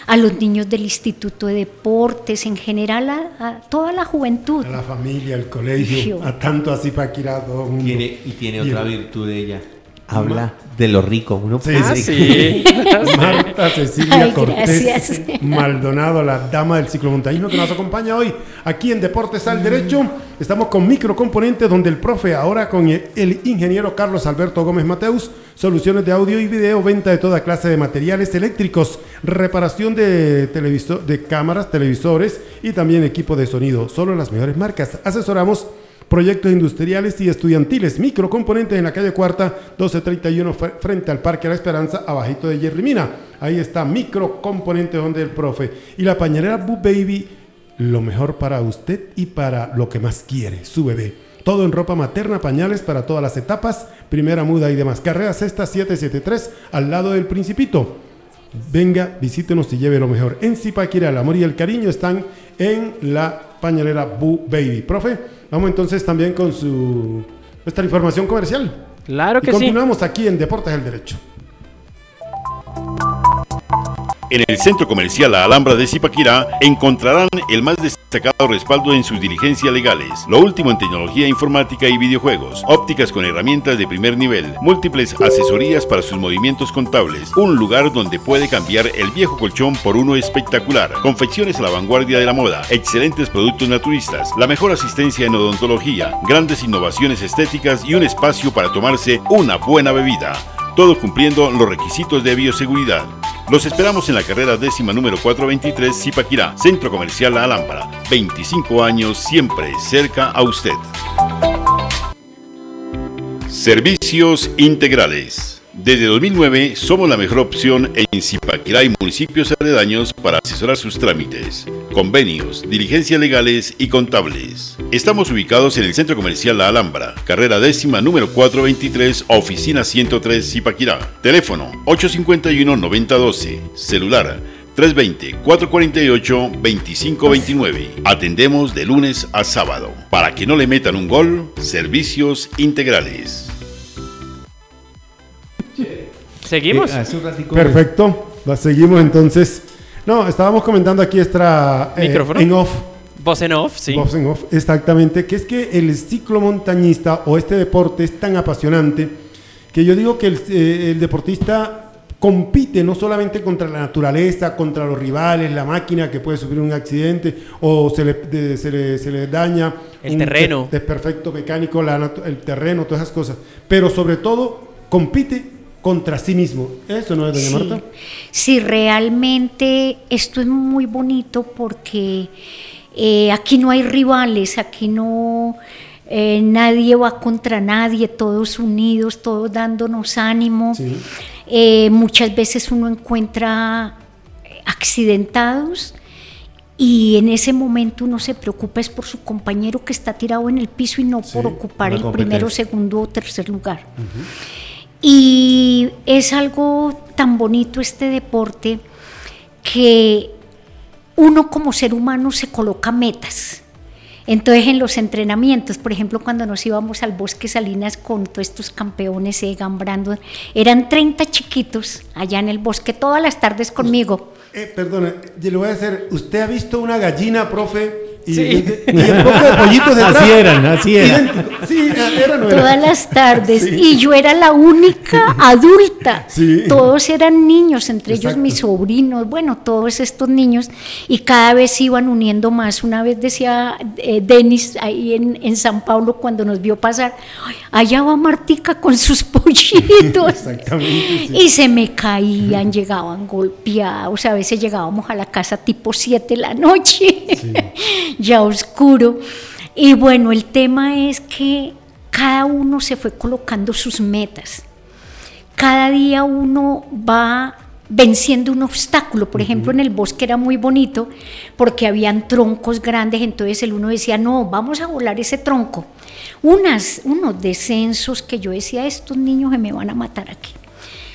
a los niños del Instituto de Deportes, en general a, a toda la juventud. A la familia, al colegio, a tanto así para todo el mundo. Tiene, y tiene otra virtud de ella. Habla de lo rico. Uno sí, ah, sí. Marta Cecilia Ay, Cortés Maldonado, la dama del ciclomontañismo que nos acompaña hoy aquí en Deportes al Derecho. Estamos con microcomponentes donde el profe, ahora con el ingeniero Carlos Alberto Gómez Mateus, soluciones de audio y video, venta de toda clase de materiales eléctricos, reparación de, televisor, de cámaras, televisores y también equipo de sonido. Solo las mejores marcas. Asesoramos proyectos industriales y estudiantiles. Microcomponentes en la calle Cuarta, 1231, frente al Parque La Esperanza, abajito de Jerry Mina. Ahí está, microcomponentes donde el profe. Y la pañalera Boo Baby, lo mejor para usted y para lo que más quiere, su bebé. Todo en ropa materna, pañales para todas las etapas, primera muda y demás. Carrera Sexta 773, al lado del Principito. Venga, visítenos y lleve lo mejor. En Zipaquira, el amor y el cariño están en la pañalera Boo Baby. Profe, Vamos entonces también con su nuestra información comercial. Claro que y continuamos aquí en Deportes del Derecho. En el centro comercial Alhambra de Zipaquirá encontrarán el más destacado respaldo en sus diligencias legales, lo último en tecnología informática y videojuegos, ópticas con herramientas de primer nivel, múltiples asesorías para sus movimientos contables, un lugar donde puede cambiar el viejo colchón por uno espectacular, confecciones a la vanguardia de la moda, excelentes productos naturistas, la mejor asistencia en odontología, grandes innovaciones estéticas y un espacio para tomarse una buena bebida todo cumpliendo los requisitos de bioseguridad. Los esperamos en la carrera décima número 423 Zipaquirá, Centro Comercial La Alhambra. 25 años siempre cerca a usted. Servicios integrales. Desde 2009 somos la mejor opción en Zipaquirá y municipios aledaños para asesorar sus trámites, convenios, diligencias legales y contables. Estamos ubicados en el Centro Comercial La Alhambra, carrera décima número 423, oficina 103 Zipaquirá. Teléfono 851-9012, celular 320-448-2529. Atendemos de lunes a sábado. Para que no le metan un gol, servicios integrales. ¿Seguimos? Eh, Perfecto, la seguimos entonces. No, estábamos comentando aquí extra eh, en off. Voz en off, sí. Voz en off, exactamente. Que es que el ciclo montañista o este deporte es tan apasionante que yo digo que el, eh, deportista compite no solamente contra la naturaleza, contra los rivales, la máquina que puede sufrir un accidente o se le, se le, se le daña. El terreno. Desperfecto mecánico, la, el terreno, todas esas cosas. Pero sobre todo compite contra sí mismo. ¿Eso no es, doña sí, Marta? Sí, realmente esto es muy bonito porque eh, aquí no hay rivales, aquí no... Eh, nadie va contra nadie, todos unidos, todos dándonos ánimo. Eh, muchas veces uno encuentra accidentados y en ese momento uno se preocupa es por su compañero que está tirado en el piso y no por ocupar el primero, segundo o tercer lugar. Y es algo tan bonito este deporte que uno como ser humano se coloca metas. Entonces en los entrenamientos, por ejemplo, cuando nos íbamos al bosque Salinas con todos estos campeones, Egan, Brandon, eran 30 chiquitos allá en el bosque todas las tardes conmigo. Eh, perdona, yo le voy a hacer, ¿usted ha visto una gallina, profe, y, sí. pollitos Así eran, así eran. Sí, eran Todas las tardes. Y yo era la única adulta. Todos eran niños, entre ellos mis sobrinos, bueno, todos estos niños. Y cada vez iban uniendo más. Una vez decía eh, Denis ahí en, en, San Pablo cuando nos vio pasar, allá va Martica con sus pollitos. Exactamente. Y se me caían, llegaban golpeados. A veces llegábamos a la casa tipo 7 de la noche. ya oscuro. Y bueno, el tema es que cada uno se fue colocando sus metas. Cada día uno va venciendo un obstáculo. Por ejemplo, en el bosque era muy bonito porque habían troncos grandes, entonces el uno decía, no, vamos a volar ese tronco. Unas, unos descensos que yo decía, estos niños se me van a matar aquí.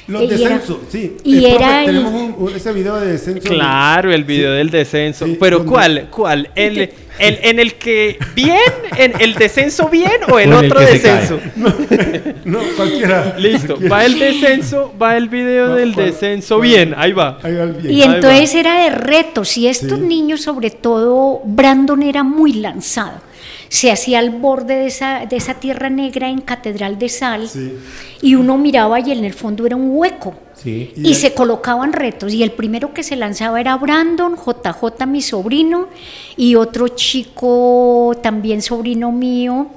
Los Y era- descensos, sí. y Eh, profe, era el- tenemos un- un- ese video de descenso. Claro, el video Sí. del descenso. Sí, Pero ¿cuál? ¿Cuál? ¿El, el- en el que bien? ¿En el descenso bien o el O en el otro descenso? No, cualquiera. Listo, va el descenso, va el video Va- del ¿cuál? descenso ¿Cuál? bien, ahí va. Ahí va el bien. Y Ahí entonces era de retos y estos Sí. niños, sobre todo, Brandon era muy lanzado. Se hacía al borde de esa, de esa tierra negra en Catedral de Sal Sí. y uno miraba y en el fondo era un hueco. Sí. Y Y, el- se colocaban retos y el primero que se lanzaba era Brandon, JJ mi sobrino y otro chico también sobrino mío.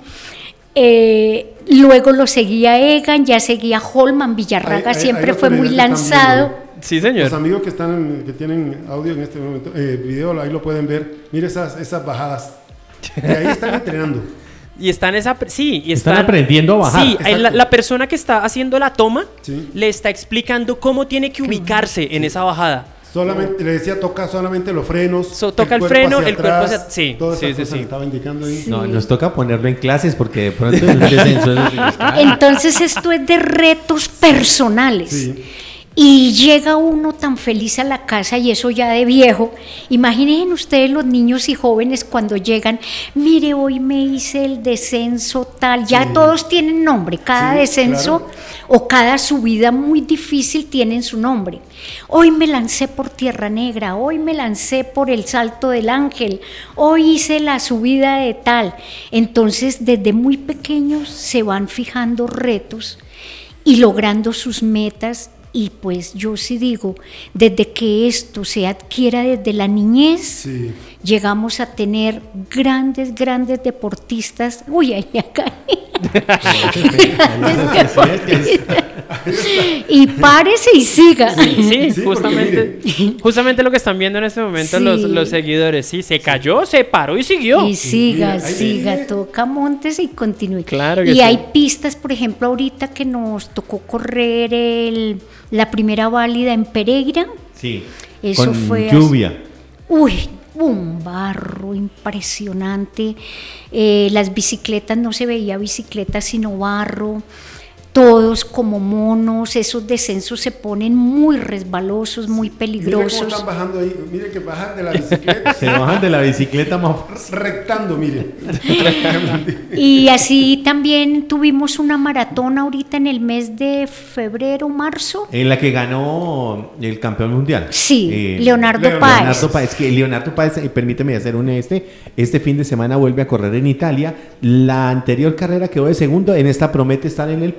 Eh, luego lo seguía Egan, ya seguía Holman, Villarraga siempre los fue muy lanzado. Sí, Los señor. amigos que están que tienen audio en este momento, eh, video, ahí lo pueden ver. Mire esas, esas bajadas. Y ahí están entrenando. Y están esa, sí, y Están están, aprendiendo a bajar. Sí, la, la persona que está haciendo la toma Sí. le está explicando cómo tiene que ubicarse en esa bajada. Solamente, le decía, toca solamente los frenos. So, toca el freno, hacia el cuerpo hacia- sí, Todas sí, sí, sí. estaba indicando ahí. No, nos toca ponerlo en clases porque de pronto en. Entonces esto es de retos personales. Y llega uno tan feliz a la casa y eso ya de viejo. Imaginen ustedes los niños y jóvenes cuando llegan, mire, hoy me hice el descenso tal, ya todos tienen nombre, cada Sí, descenso claro. o cada subida muy difícil tienen su nombre. Hoy me lancé por Tierra Negra, hoy me lancé por el Salto del Ángel, hoy hice la subida de tal. Entonces, desde muy pequeños se van fijando retos y logrando sus metas. Y pues yo sí digo, desde que esto se adquiera desde la niñez, Sí. llegamos a tener grandes, grandes deportistas. Uy, ahí acá. y párese y siga. Sí, Sí, justamente, justamente lo que están viendo en este momento Sí. los, los seguidores. Sí, se cayó, se paró y siguió. Y siga, siga, sigue. toca montes y continúe. Claro que y sí. hay pistas, por ejemplo, ahorita que nos tocó correr el- la primera válida en Pereira. Sí. Eso Con fue así. lluvia. Uy, un barro impresionante. Eh, las bicicletas, no se veía bicicletas sino barro. Todos como monos, esos descensos se ponen muy resbalosos, muy Mire cómo peligrosos. están bajando ahí. Mire que bajan de la bicicleta. Se bajan de la bicicleta más rectando, mire. Y así también tuvimos una maratón ahorita en el mes de febrero, marzo. En la que ganó el campeón mundial. Sí, Leonardo Leonardo Páez. Leonardo Páez, que Leonardo Páez, eh, permíteme hacer un este, este fin de semana vuelve a correr en Italia. La anterior carrera quedó de segundo, en esta promete estar en el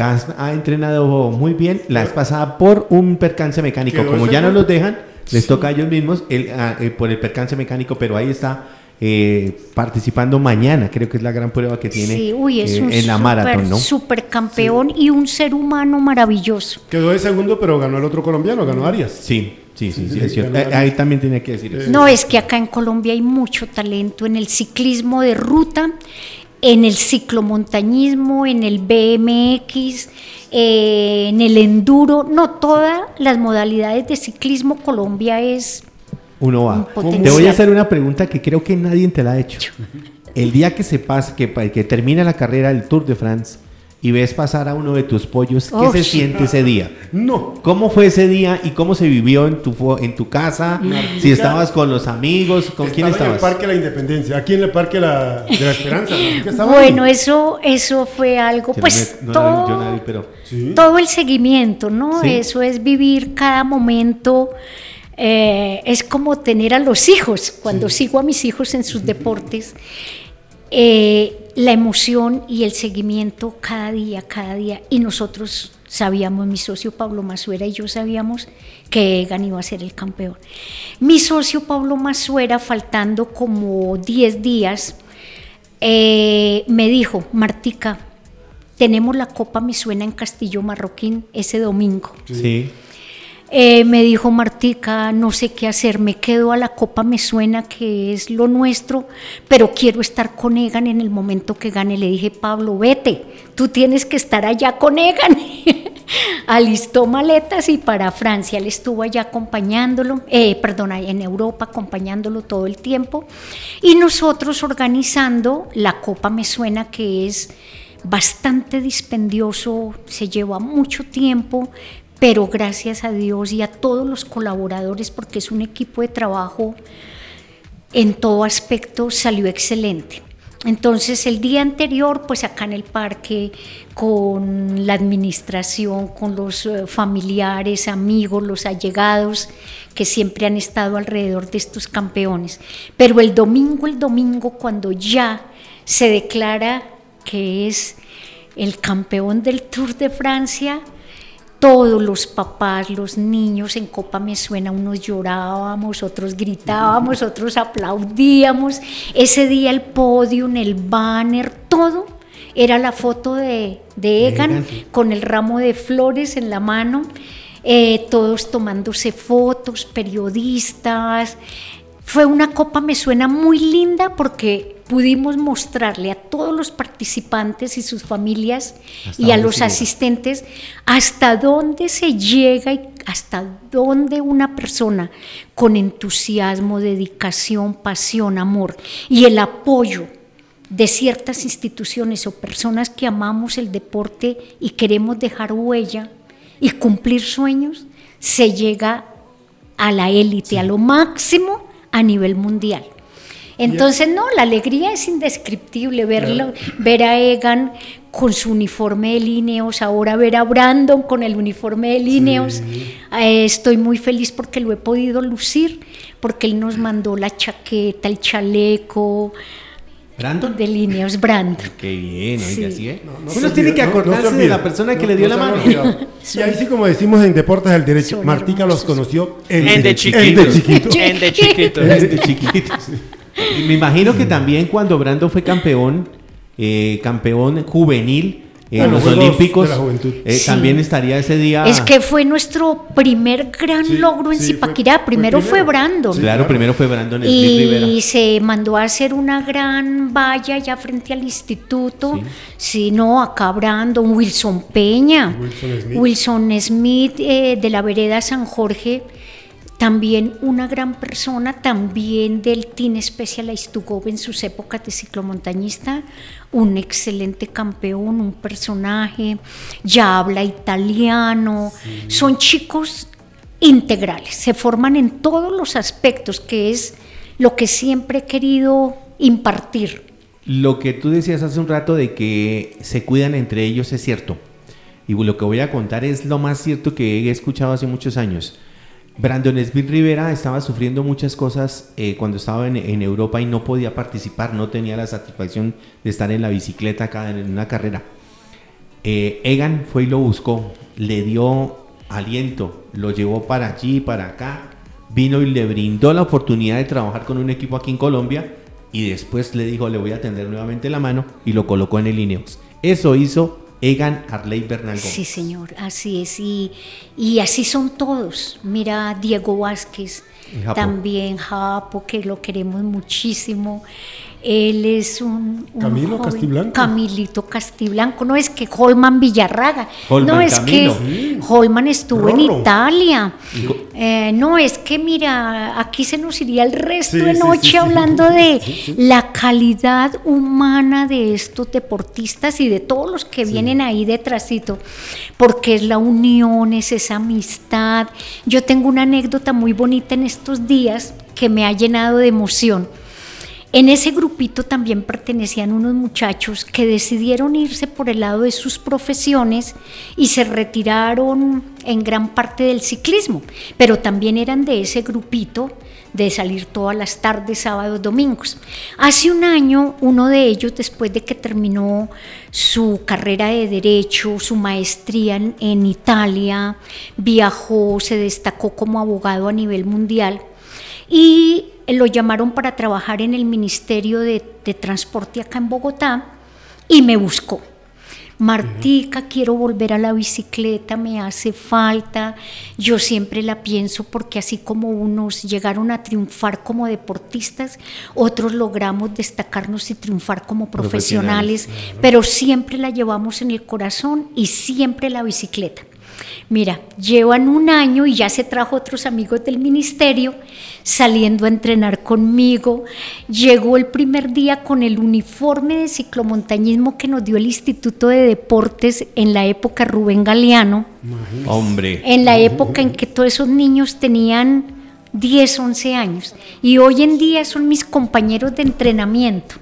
Ha, ha entrenado muy bien, la vez pasada por un percance mecánico. Como ya no los dejan, les toca a ellos mismos el- ah, eh, por el percance mecánico, pero ahí está eh, participando mañana, creo que es la gran prueba que tiene Sí, uy, es eh, un en la super, maratón, ¿no? super campeón y un ser humano maravilloso. Quedó de segundo, pero ganó el otro colombiano, ganó Arias. Sí, sí, sí, sí, Sí, es cierto. Eh, ahí también tenía que decir eso. No, es que acá en Colombia hay mucho talento en el ciclismo de ruta, en el ciclomontañismo, en el BMX, eh, en el enduro, no, todas las modalidades de ciclismo Colombia es Uno va. Un Te voy a hacer una pregunta que creo que nadie te la ha hecho. El día que se pasa, que, que termina la carrera del Tour de France y ves pasar a uno de tus pollos, ¿qué se siente ese día? No. ¿Cómo fue ese día y cómo se vivió en tu, en tu casa? Si estabas con los amigos, ¿con quién Estaba en el estabas? Parque de la Independencia, aquí en el Parque la- de la Esperanza. ¿no? ¿Qué estaba Bueno, ahí? eso, eso fue algo, Que no pues me- no la vi yo todo, nadie, pero Sí. todo el seguimiento, ¿no? Sí. Eso es vivir cada momento. eh, es como tener a los hijos, cuando sigo a mis hijos en sus deportes, eh, la emoción y el seguimiento cada día, cada día. Y nosotros sabíamos, mi socio Pablo Masuera y yo sabíamos que Egan iba a ser el campeón. Mi socio Pablo Masuera, faltando como 10 días, eh, me dijo, Martica, tenemos la Copa Me Suena en Castillo Marroquín ese domingo. sí. Eh, me dijo Martica, no sé qué hacer, me quedo a la Copa Me Suena, que es lo nuestro, pero quiero estar con Egan en el momento que gane. Le dije, Pablo, vete, tú tienes que estar allá con Egan. alistó maletas y para Francia. Él estuvo allá acompañándolo, eh, perdona, en Europa acompañándolo todo el tiempo. Y nosotros organizando la Copa Me Suena, que es bastante dispendioso, se lleva mucho tiempo, pero gracias a Dios y a todos los colaboradores, porque es un equipo de trabajo en todo aspecto, salió excelente. Entonces el día anterior, pues acá en el parque, con la administración, con los eh, familiares, amigos, los allegados que siempre han estado alrededor de estos campeones. Pero el domingo, el domingo, cuando ya se declara que es el campeón del Tour de Francia, todos los papás, los niños en Copa Me Suena, unos llorábamos, otros gritábamos, otros aplaudíamos. Ese día el podio, el banner, todo era la foto de, Egan con el ramo de flores en la mano, eh, todos tomándose fotos, periodistas. Fue una Copa Me Suena muy linda porque pudimos mostrarle a todos los participantes y sus familias y a los asistentes hasta dónde se llega y hasta dónde una persona con entusiasmo, dedicación, pasión, amor y el apoyo de ciertas instituciones o personas que amamos el deporte y queremos dejar huella y cumplir sueños, se llega a la élite, a lo máximo a nivel mundial. Entonces, no, la alegría es indescriptible verlo, ver a Egan con su uniforme de Lineos, ahora ver a Brandon con el uniforme de Lineos. Eh, estoy muy feliz porque lo he podido lucir, porque él nos mandó la chaqueta, el chaleco. ¿Brandon? De Lineos, Brandon. Qué bien, oiga, así, ¿eh? Uno tiene que acordarse de la persona que le dio la mano. Y ahí sí, como decimos en Deportes del Derecho, Martica los conoció en, de chiquitos. En de chiquitos. En de chiquitos. En de chiquitos. Me imagino que también cuando Brando fue campeón, eh, campeón juvenil, en los Olímpicos, eh, también estaría ese día. Es que fue nuestro primer gran logro en Zipaquirá. Primero fue, Brandon. claro, primero fue Brandon. Y se mandó a hacer una gran valla ya frente al instituto. Sí, no, acá Brandon, Wilson Peña, Wilson Smith, eh, de la vereda San Jorge también una gran persona, también del Team Specialized to Go en sus épocas de ciclomontañista, un excelente campeón, un personaje, ya habla italiano, son chicos integrales, se forman en todos los aspectos, que es lo que siempre he querido impartir. Lo que tú decías hace un rato de que se cuidan entre ellos es cierto. Y lo que voy a contar es lo más cierto que he escuchado hace muchos años. Brandon Smith Rivera estaba sufriendo muchas cosas eh, cuando estaba en, Europa y no podía participar, no tenía la satisfacción de estar en la bicicleta acá en una carrera. Eh, Egan fue y lo buscó, le dio aliento, lo llevó para allí, para acá, vino y le brindó la oportunidad de trabajar con un equipo aquí en Colombia y después le dijo le voy a tender nuevamente la mano y lo colocó en el Ineos. Eso hizo Egan Arley Bernal Sí, señor, así es. Y, y así son todos. Mira, Diego Vázquez, también Japo, que lo queremos muchísimo. Él es un, Camilo Castiblanco. Camilito Castiblanco. No es que Holman Villarraga. no es que Holman estuvo en Italia. Eh, no es que, mira, aquí se nos iría el resto de noche hablando de la calidad humana de estos deportistas y de todos los que vienen ahí detrásito. Porque es la unión, es esa amistad. Yo tengo una anécdota muy bonita en estos días que me ha llenado de emoción en ese grupito también pertenecían unos muchachos que decidieron irse por el lado de sus profesiones y se retiraron en gran parte del ciclismo, pero también eran de ese grupito de salir todas las tardes, sábados, domingos. Hace un año, uno de ellos, después de que terminó su carrera de derecho, su maestría en, en Italia, viajó, se destacó como abogado a nivel mundial y lo llamaron para trabajar en el Ministerio de, Transporte acá en Bogotá y me buscó. Martica, quiero volver a la bicicleta, me hace falta. Yo siempre la pienso porque así como unos llegaron a triunfar como deportistas, otros logramos destacarnos y triunfar como profesionales, pero siempre la llevamos en el corazón y siempre la bicicleta. Mira, llevan un año y ya se trajo otros amigos del ministerio saliendo a entrenar conmigo. Llegó el primer día con el uniforme de ciclomontañismo que nos dio el Instituto de Deportes en la época Rubén Galeano. Hombre. En la época en que todos esos niños tenían 10, 11 años. Y hoy en día son mis compañeros de entrenamiento.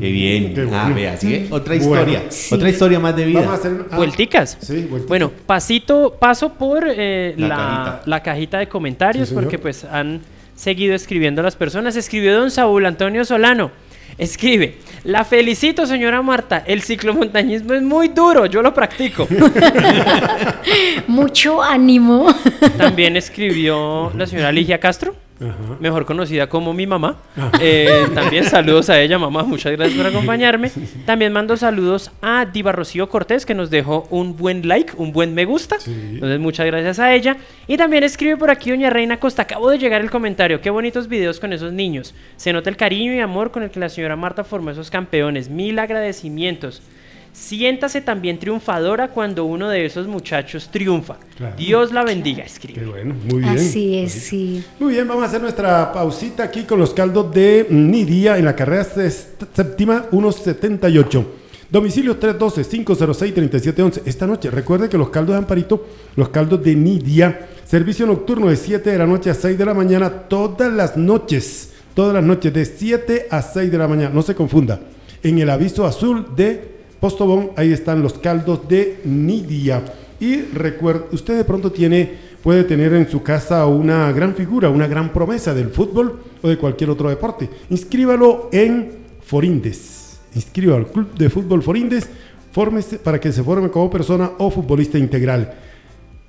Qué bien. Qué Ah, vea, sigue otra Bueno. historia. Sí. Otra historia más de vida. Vamos a hacer ah, Vuelticas. Sí, vuelticas. Bueno, pasito, paso por eh, La la, cajita. la cajita de comentarios Sí, porque pues han seguido escribiendo las personas. Escribió don Saúl Antonio Solano. Escribe, la felicito señora Marta, el ciclomontañismo es muy duro, yo lo practico. Mucho ánimo. También escribió la señora Ligia Castro, Ajá. mejor conocida como mi mamá. Eh, también saludos a ella, mamá, muchas gracias por acompañarme. También mando saludos a Diva Rocío Cortés, que nos dejó un buen like, un buen me gusta. Sí. Entonces, muchas gracias a ella. Y también escribe por aquí Doña Reina Costa. Acabo de llegar el comentario. Qué bonitos videos con esos niños. Se nota el cariño y amor con el que la señora Marta formó esos campeones. Mil agradecimientos. Siéntase también triunfadora cuando uno de esos muchachos triunfa. Claro. Dios la bendiga, Qué escribe. bueno, muy bien. Así es, sí. Muy bien, vamos a hacer nuestra pausita aquí con los caldos de Nidia en la carrera séptima 178. Domicilio 312-506-3711. Esta noche, recuerde que los caldos de Amparito, los caldos de Nidia, servicio nocturno de 7 de la noche a 6 de la mañana, todas las noches, todas las noches, de 7 a 6 de la mañana, no se confunda. En el aviso azul de Postobón, ahí están los caldos de Nidia. Y recuerde, usted de pronto tiene, puede tener en su casa una gran figura, una gran promesa del fútbol o de cualquier otro deporte. Inscríbalo en Forindes. Inscríbalo al Club de Fútbol Forindes fórmese para que se forme como persona o futbolista integral.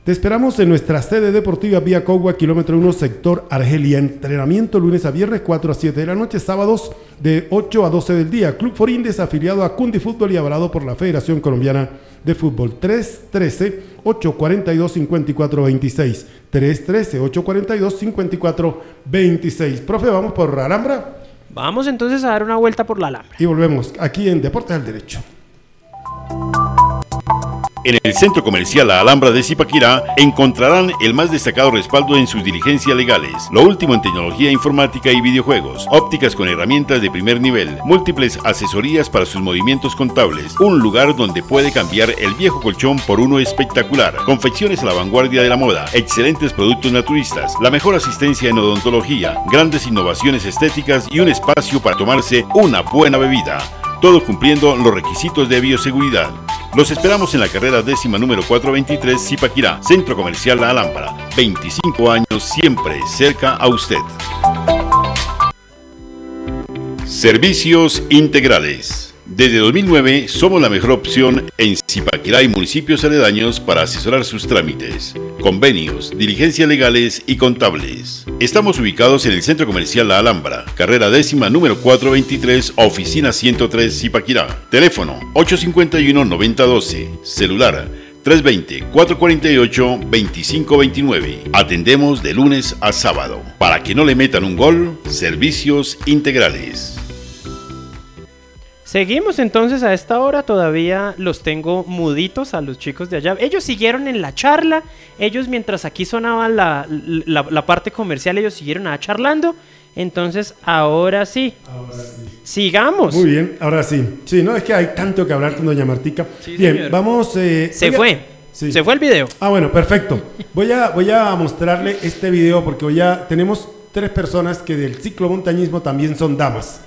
Te esperamos en nuestra sede deportiva Vía Cogua, kilómetro 1, sector Argelia. Entrenamiento lunes a viernes, 4 a 7 de la noche, sábados de 8 a 12 del día. Club Forindes, afiliado a Cundi Fútbol y avalado por la Federación Colombiana de Fútbol. 313-842-5426. 313-842-5426. Profe, vamos por Alhambra Vamos entonces a dar una vuelta por la Alhambra. y volvemos aquí en Deportes al Derecho. En el Centro Comercial Alhambra de Zipaquirá encontrarán el más destacado respaldo en sus diligencias legales, lo último en tecnología informática y videojuegos, ópticas con herramientas de primer nivel, múltiples asesorías para sus movimientos contables, un lugar donde puede cambiar el viejo colchón por uno espectacular, confecciones a la vanguardia de la moda, excelentes productos naturistas, la mejor asistencia en odontología, grandes innovaciones estéticas y un espacio para tomarse una buena bebida todo cumpliendo los requisitos de bioseguridad. Los esperamos en la carrera décima número 423 Zipaquirá, Centro Comercial La Alhambra. 25 años siempre cerca a usted. Servicios integrales. Desde 2009 somos la mejor opción en Zipaquirá y municipios aledaños para asesorar sus trámites, convenios, diligencias legales y contables. Estamos ubicados en el Centro Comercial La Alhambra, carrera décima número 423, oficina 103 Zipaquirá. Teléfono 851-9012, celular 320-448-2529. Atendemos de lunes a sábado. Para que no le metan un gol, servicios integrales. Seguimos entonces a esta hora, todavía los tengo muditos a los chicos de allá. Ellos siguieron en la charla, ellos mientras aquí sonaba la, la- la parte comercial, ellos siguieron a charlando. Entonces, ahora sí, sigamos. Muy bien, ahora sí. Sí, no, es que hay tanto que hablar con doña Martica. Sí, bien, señor. vamos... eh, Se oiga- fue, Sí. se fue el video. Ah, bueno, perfecto. Voy a, voy a mostrarle este video porque hoy ya tenemos tres personas que del ciclomontañismo también son damas.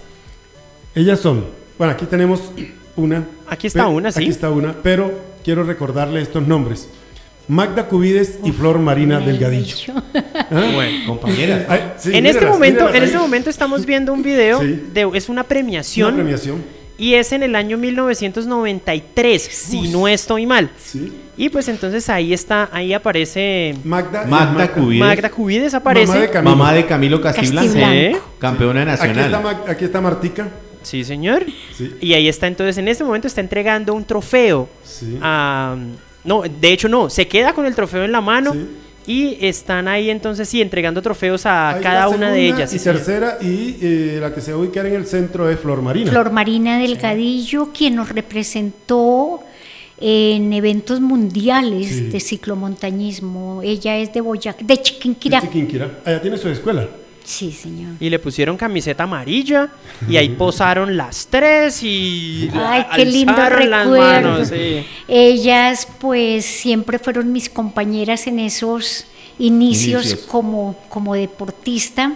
Ellas son, bueno, aquí tenemos una. Aquí está una, sí. Aquí está una, pero quiero recordarle estos nombres. Magda Cubides y Flor Marina Delgadillo. Bueno. Compañeras. Ay, sí, en este momento, en este momento estamos viendo un video Sí. de es una premiación, Una premiación. y es en el año 1993, si no estoy mal. Sí. Y pues entonces ahí está, ahí aparece Magda, Magda Cubides. Magda Cubides aparece. Mamá de Camilo. Mamá de Camilo Castiblanco. Castiblanco. Sí. Campeona Aquí está, nacional. Aquí está Martica. Sí, señor. Sí. Y ahí está, entonces en este momento está entregando un trofeo Sí. a... No, de hecho no, se queda con el trofeo en la mano Sí. y están ahí entonces sí entregando trofeos a Ahí cada una de ellas. Y sí, señor. tercera, y eh, la que se va a ubicar en el centro es Flor Marina. Flor Marina Delgadillo, quien nos representó en eventos mundiales de ciclomontañismo. Ella es de Boyacá, de Chiquinquirá. De Chiquinquirá. Allá tiene su escuela. Sí, señor. Y le pusieron camiseta amarilla y ahí posaron las tres y Ay, qué lindo las recuerdo. manos, sí. Ellas pues siempre fueron mis compañeras en esos inicios, Inicios. Como, como deportista,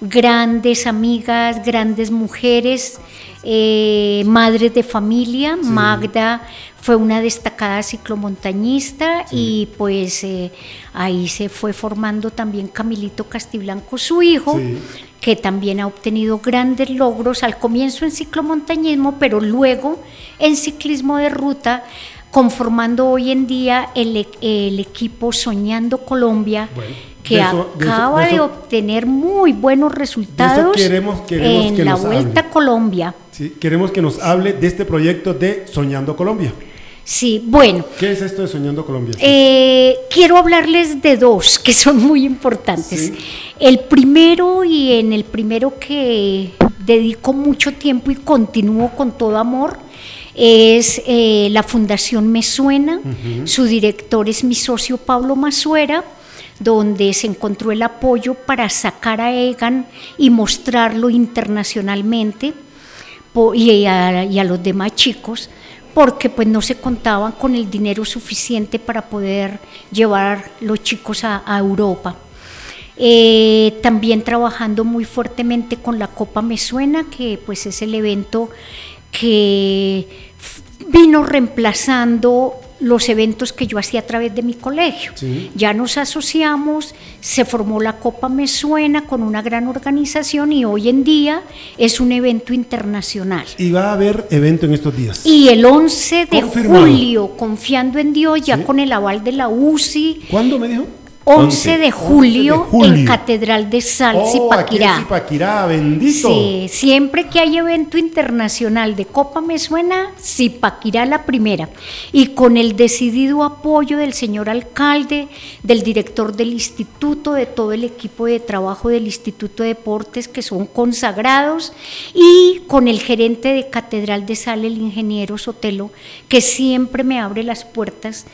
grandes amigas, grandes mujeres, eh, madres de familia. Magda fue una destacada ciclomontañista y pues eh, ahí se fue formando también Camilito Castiblanco, su hijo que también ha obtenido grandes logros al comienzo en ciclomontañismo, pero luego en ciclismo de ruta, conformando hoy en día el, e- el equipo Soñando Colombia, Bueno, que de eso- de eso- acaba de obtener muy buenos resultados queremos- queremos en que la Vuelta hable. a Colombia. Sí, queremos que nos hable de este proyecto de Soñando Colombia. Sí, bueno, ¿Qué es esto de Soñando Colombia? Eh, quiero hablarles de dos que son muy importantes. Sí. El primero y en el primero que dedico mucho tiempo y continúo con todo amor es eh, la Fundación Me Suena. Su director es mi socio Pablo Masuera donde se encontró el apoyo para sacar a Egan y mostrarlo internacionalmente y a, y a los demás chicos porque pues no se contaban con el dinero suficiente para poder llevar los chicos a, a Europa. Eh, también trabajando muy fuertemente con la Copa Me Suena, que pues es el evento que vino reemplazando los eventos que yo hacía a través de mi colegio. Sí. Ya nos asociamos, se formó la Copa Me Suena con una gran organización y hoy en día es un evento internacional. Y va a haber evento en estos días. Y el 11 de Confirmado. julio, confiando en Dios, ya Sí. con el aval de la UCI, ¿Cuándo me dijo? 11 de julio, 11 de julio. en Catedral de Sal, Oh, bendito. Sí, siempre que hay evento internacional de Copa me suena, Zipaquirá la primera. Y con el decidido apoyo del señor alcalde, del director del instituto, de todo el equipo de trabajo del Instituto de Deportes que son consagrados, y con el gerente de Catedral de Sal, el ingeniero Sotelo, que siempre me abre las puertas.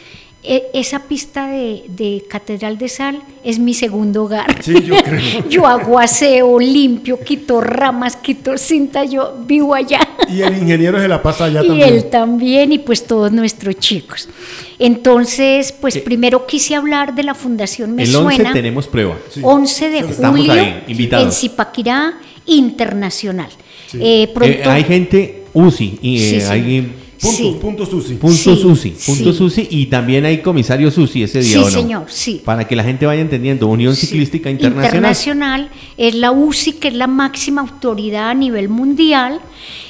E- Esa pista de, de Catedral de Sal es mi segundo hogar. Sí, yo creo. Yo hago aseo, limpio, quito ramas, quito cinta, yo vivo allá. Y el ingeniero se la pasa allá y también. él también, y pues todos nuestros chicos. Entonces, pues primero quise hablar de la Fundación Me El 11 Suena. tenemos prueba. 11 de Estamos julio ahí, invitados. en Zipaquirá Internacional. Eh, pronto, Eh, hay gente UCI y eh, Sí, sí. hay Punto, sí. punto Susi. punto Sí, SUSI, punto sí. SUSI y también hay comisario SUSI ese día Sí, ¿o no? señor, sí. Para que la gente vaya entendiendo, Unión Sí. Ciclística Internacional. Internacional es la UCI, que es la máxima autoridad a nivel mundial,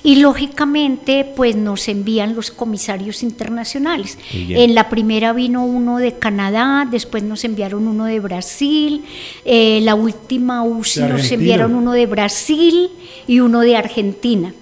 y lógicamente pues nos envían los comisarios internacionales. En la primera vino uno de Canadá, después nos enviaron uno de Brasil, eh, la última UCI nos enviaron uno de Brasil y uno de Argentina.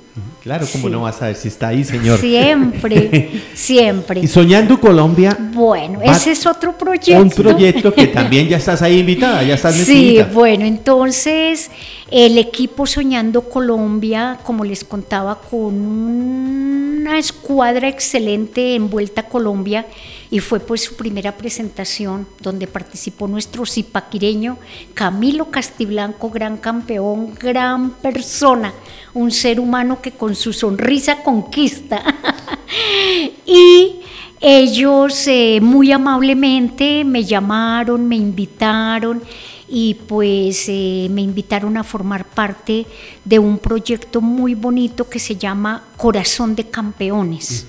Claro, como Sí. no vas a ver si está ahí, señor. Siempre, siempre. Y Soñando Colombia, Bueno, ese es otro proyecto. un proyecto que también ya estás ahí invitada, ya estás Sí, metidita. bueno, entonces el equipo Soñando Colombia, como les contaba, con una escuadra excelente en Vuelta a Colombia y fue pues su primera presentación donde participó nuestro zipaquireño Camilo Castiblanco, gran campeón, gran persona, un ser humano que con su sonrisa conquista. y ellos eh, muy amablemente me llamaron, me invitaron y pues eh, me invitaron a formar parte de un proyecto muy bonito que se llama Corazón de Campeones.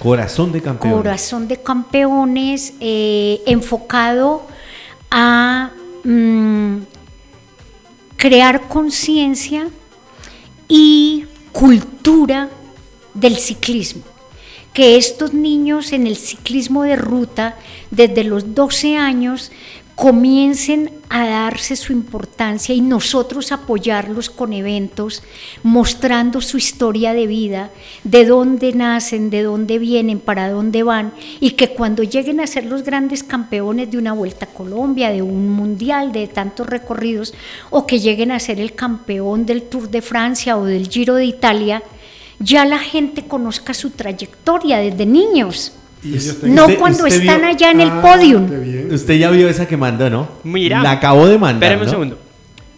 Corazón de campeón. Corazón de Campeones eh, enfocado a mm, crear conciencia y cultura del ciclismo. Que estos niños en el ciclismo de ruta, desde los 12 años, comiencen a darse su importancia y nosotros apoyarlos con eventos, mostrando su historia de vida, de dónde nacen, de dónde vienen, para dónde van, y que cuando lleguen a ser los grandes campeones de una Vuelta a Colombia, de un mundial, de tantos recorridos, o que lleguen a ser el campeón del Tour de Francia o del Giro de Italia, ya la gente conozca su trayectoria desde niños. Y ellos tengan- No Usted- cuando usted están vio- allá en el Ah, podium. bien. Usted ya vio esa que mandó, ¿no? Mira. La acabó de mandar. Espérame un segundo.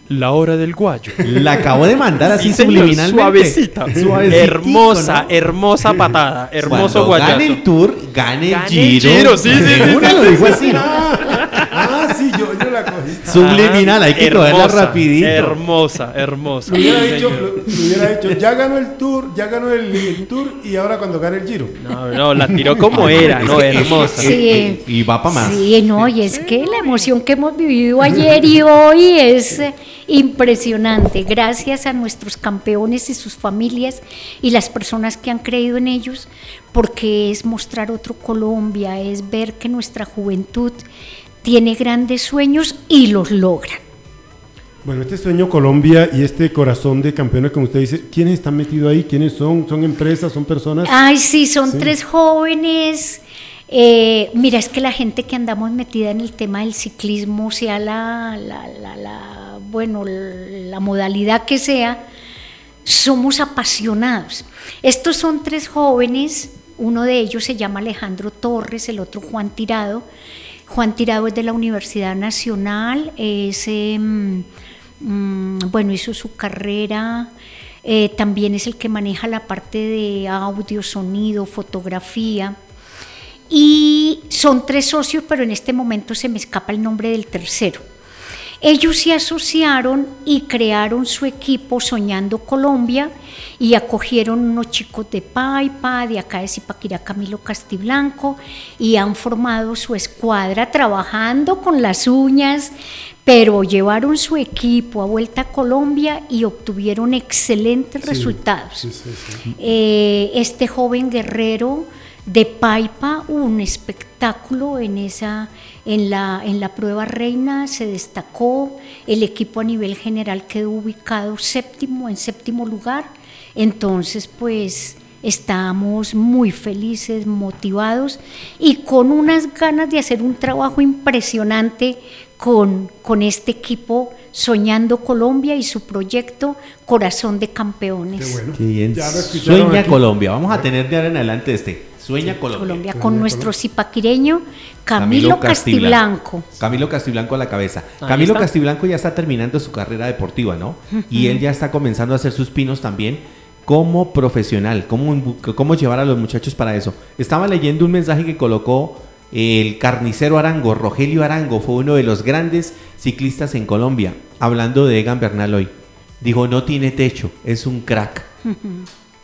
La hora del guayo. La acabó de mandar así Sí, subliminalmente. Suavecita. Hermosa, ¿no? hermosa patada. Hermoso Cuando gane guayazo. el tour, gane el Gane el giro. Giro, sí, sí, sí, lo sí, dijo sí, así, ¿no? Ah, sí, yo. Subliminal, hay que cogerla Hermosa, rapidito. Hermosa, hermosa. Le hubiera, dicho, le hubiera dicho, ya ganó el tour, ya ganó el, el tour y ahora cuando gane el giro. No, no, la tiró como era, no, hermosa. Sí. Y va para más. Sí, no, y es que la emoción que hemos vivido ayer y hoy es impresionante. Gracias a nuestros campeones y sus familias y las personas que han creído en ellos, porque es mostrar otro Colombia, es ver que nuestra juventud tiene grandes sueños y los logra. Bueno, este sueño Colombia y este corazón de campeones, como usted dice, ¿quiénes están metidos ahí? ¿Quiénes son? ¿Son empresas? ¿Son personas? Ay, sí, son Sí. tres jóvenes. Eh, mira, es que la gente que andamos metida en el tema del ciclismo, sea la, la, la- la- bueno, la modalidad que sea, somos apasionados. Estos son tres jóvenes, uno de ellos se llama Alejandro Torres, el otro Juan Tirado. Juan Tirado es de la Universidad Nacional, es, em, mm, bueno, hizo su carrera, eh, también es el que maneja la parte de audio, sonido, fotografía. Y son tres socios, pero en este momento se me escapa el nombre del tercero. Ellos se asociaron y crearon su equipo Soñando Colombia y acogieron unos chicos de Paipa, de acá de Zipaquirá Camilo Castiblanco y han formado su escuadra trabajando con las uñas, pero llevaron su equipo a Vuelta a Colombia y obtuvieron excelentes resultados. Sí, sí, sí. Eh, este joven guerrero de Paipa, un espectáculo en esa en la, en la prueba reina se destacó, el equipo a nivel general quedó ubicado séptimo, en séptimo lugar, entonces pues estamos muy felices, motivados y con unas ganas de hacer un trabajo impresionante con, con este equipo Soñando Colombia y su proyecto Corazón de Campeones. Qué bueno. Qué bien. Ya Sueña aquí. Colombia. Vamos a tener de ahora en adelante este. Sueña Colombia. Colombia con Colombia, nuestro zipaquireño Camilo, Castiblanco. Camilo Castiblanco a la cabeza. Ahí Camilo está. Castiblanco ya está terminando su carrera deportiva, ¿no? Y él ya está comenzando a hacer sus pinos también como profesional, cómo, cómo llevar a los muchachos para eso. Estaba leyendo un mensaje que colocó el carnicero Arango, Rogelio Arango, fue uno de los grandes ciclistas en Colombia, hablando de Egan Bernal hoy. Dijo, no tiene techo, es un crack.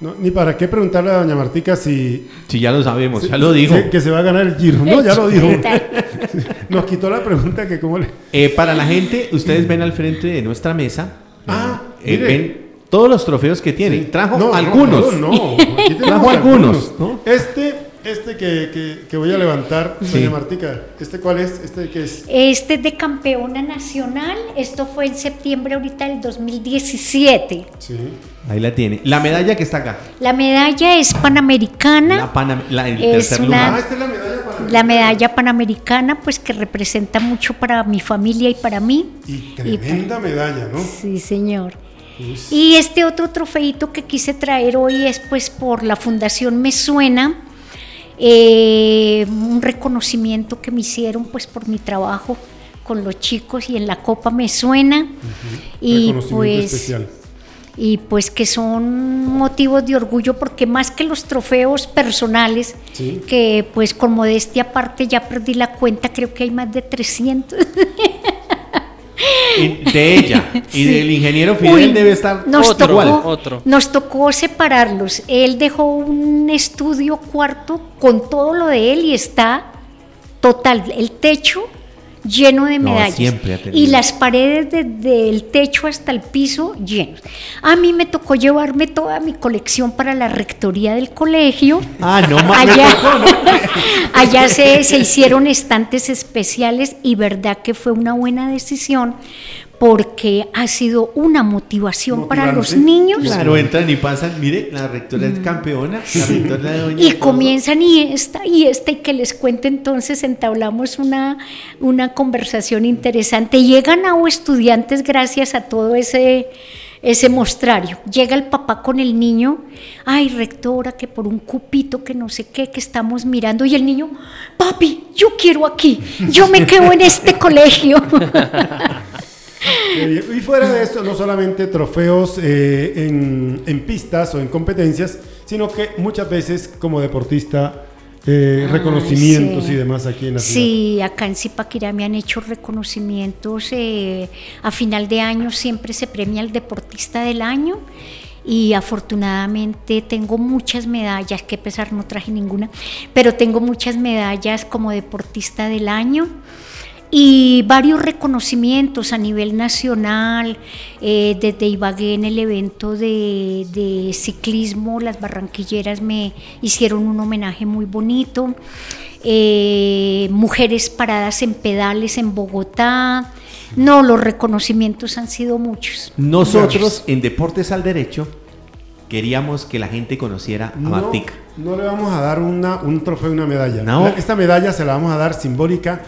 No, ni para qué preguntarle a doña Martica si... Si ya lo sabemos, si- ya lo dijo. si- que se va a ganar el giro. No, ya lo dijo. Nos quitó la pregunta que cómo le... Eh, para la gente, ustedes ven al frente de nuestra mesa, Ah, eh, mire. ven todos los trofeos que tiene. Trajo No, no, algunos. No, no, tenemos Trajo algunos, ¿no? Este, este que, que, que voy a levantar, Sí. doña Martica, ¿este cuál es? ¿Este qué es? Este es de campeona nacional, esto fue en septiembre ahorita del 2017. Sí. Ahí la tiene. La medalla que está acá. La medalla es panamericana. La, Panam- la- el Es tercer una- Ah, lugar. esta es la medalla para... La medalla panamericana, pues que representa mucho para mi familia y para mí. Y tremenda medalla, ¿no? Sí, señor. Y este otro trofeito que quise traer hoy es pues por la Fundación Me Suena, eh, un reconocimiento que me hicieron pues por mi trabajo con los chicos y en la Copa Me Suena. Y pues especial. y pues que son motivos de orgullo porque más que los trofeos personales, Sí. que pues con modestia aparte ya perdí la cuenta, creo que hay más de 300. Y de ella y Sí. del ingeniero Fidel Uy, debe estar nos Otro, tocó, otro. Nos tocó separarlos. Él dejó un estudio cuarto con todo lo de él y está total, el techo lleno de No, medallas. siempre ha tenido. y las paredes desde el techo hasta el piso llenos. A mí me tocó llevarme toda mi colección para la rectoría del colegio. Ah, no. Allá, allá se, se hicieron estantes especiales y verdad que fue una buena decisión porque ha sido una motivación para los niños Claro, entran y pasan. Mire, la rectora es campeona. La rectora de doña y comienzan y esta y esta y que les cuente entonces entablamos una, una conversación interesante. Llegan a estudiantes gracias a todo ese ese mostrario. Llega el papá con el niño, ay rectora, que por un cupito, que no sé qué, que estamos mirando, y el niño, papi, yo quiero aquí, yo me quedo en este colegio. Y fuera de esto, no solamente trofeos eh, en, en pistas o en competencias, sino que muchas veces como deportista eh, reconocimientos y demás aquí en la ciudad. Sí, acá en Zipaquirá me han hecho reconocimientos. eh, a final de año siempre se premia al deportista del año y afortunadamente tengo muchas medallas, que pesar no traje ninguna, pero tengo muchas medallas como deportista del año y varios reconocimientos a nivel nacional, eh, desde Ibagué en el evento de, de ciclismo, las barranquilleras me hicieron un homenaje muy bonito, eh, mujeres paradas en pedales en Bogotá, no, los reconocimientos han sido muchos. Nosotros en Deportes al Derecho queríamos que la gente conociera a No, Martica. no le vamos a dar una, un trofeo y una medalla. No. Esta medalla se la vamos a dar simbólica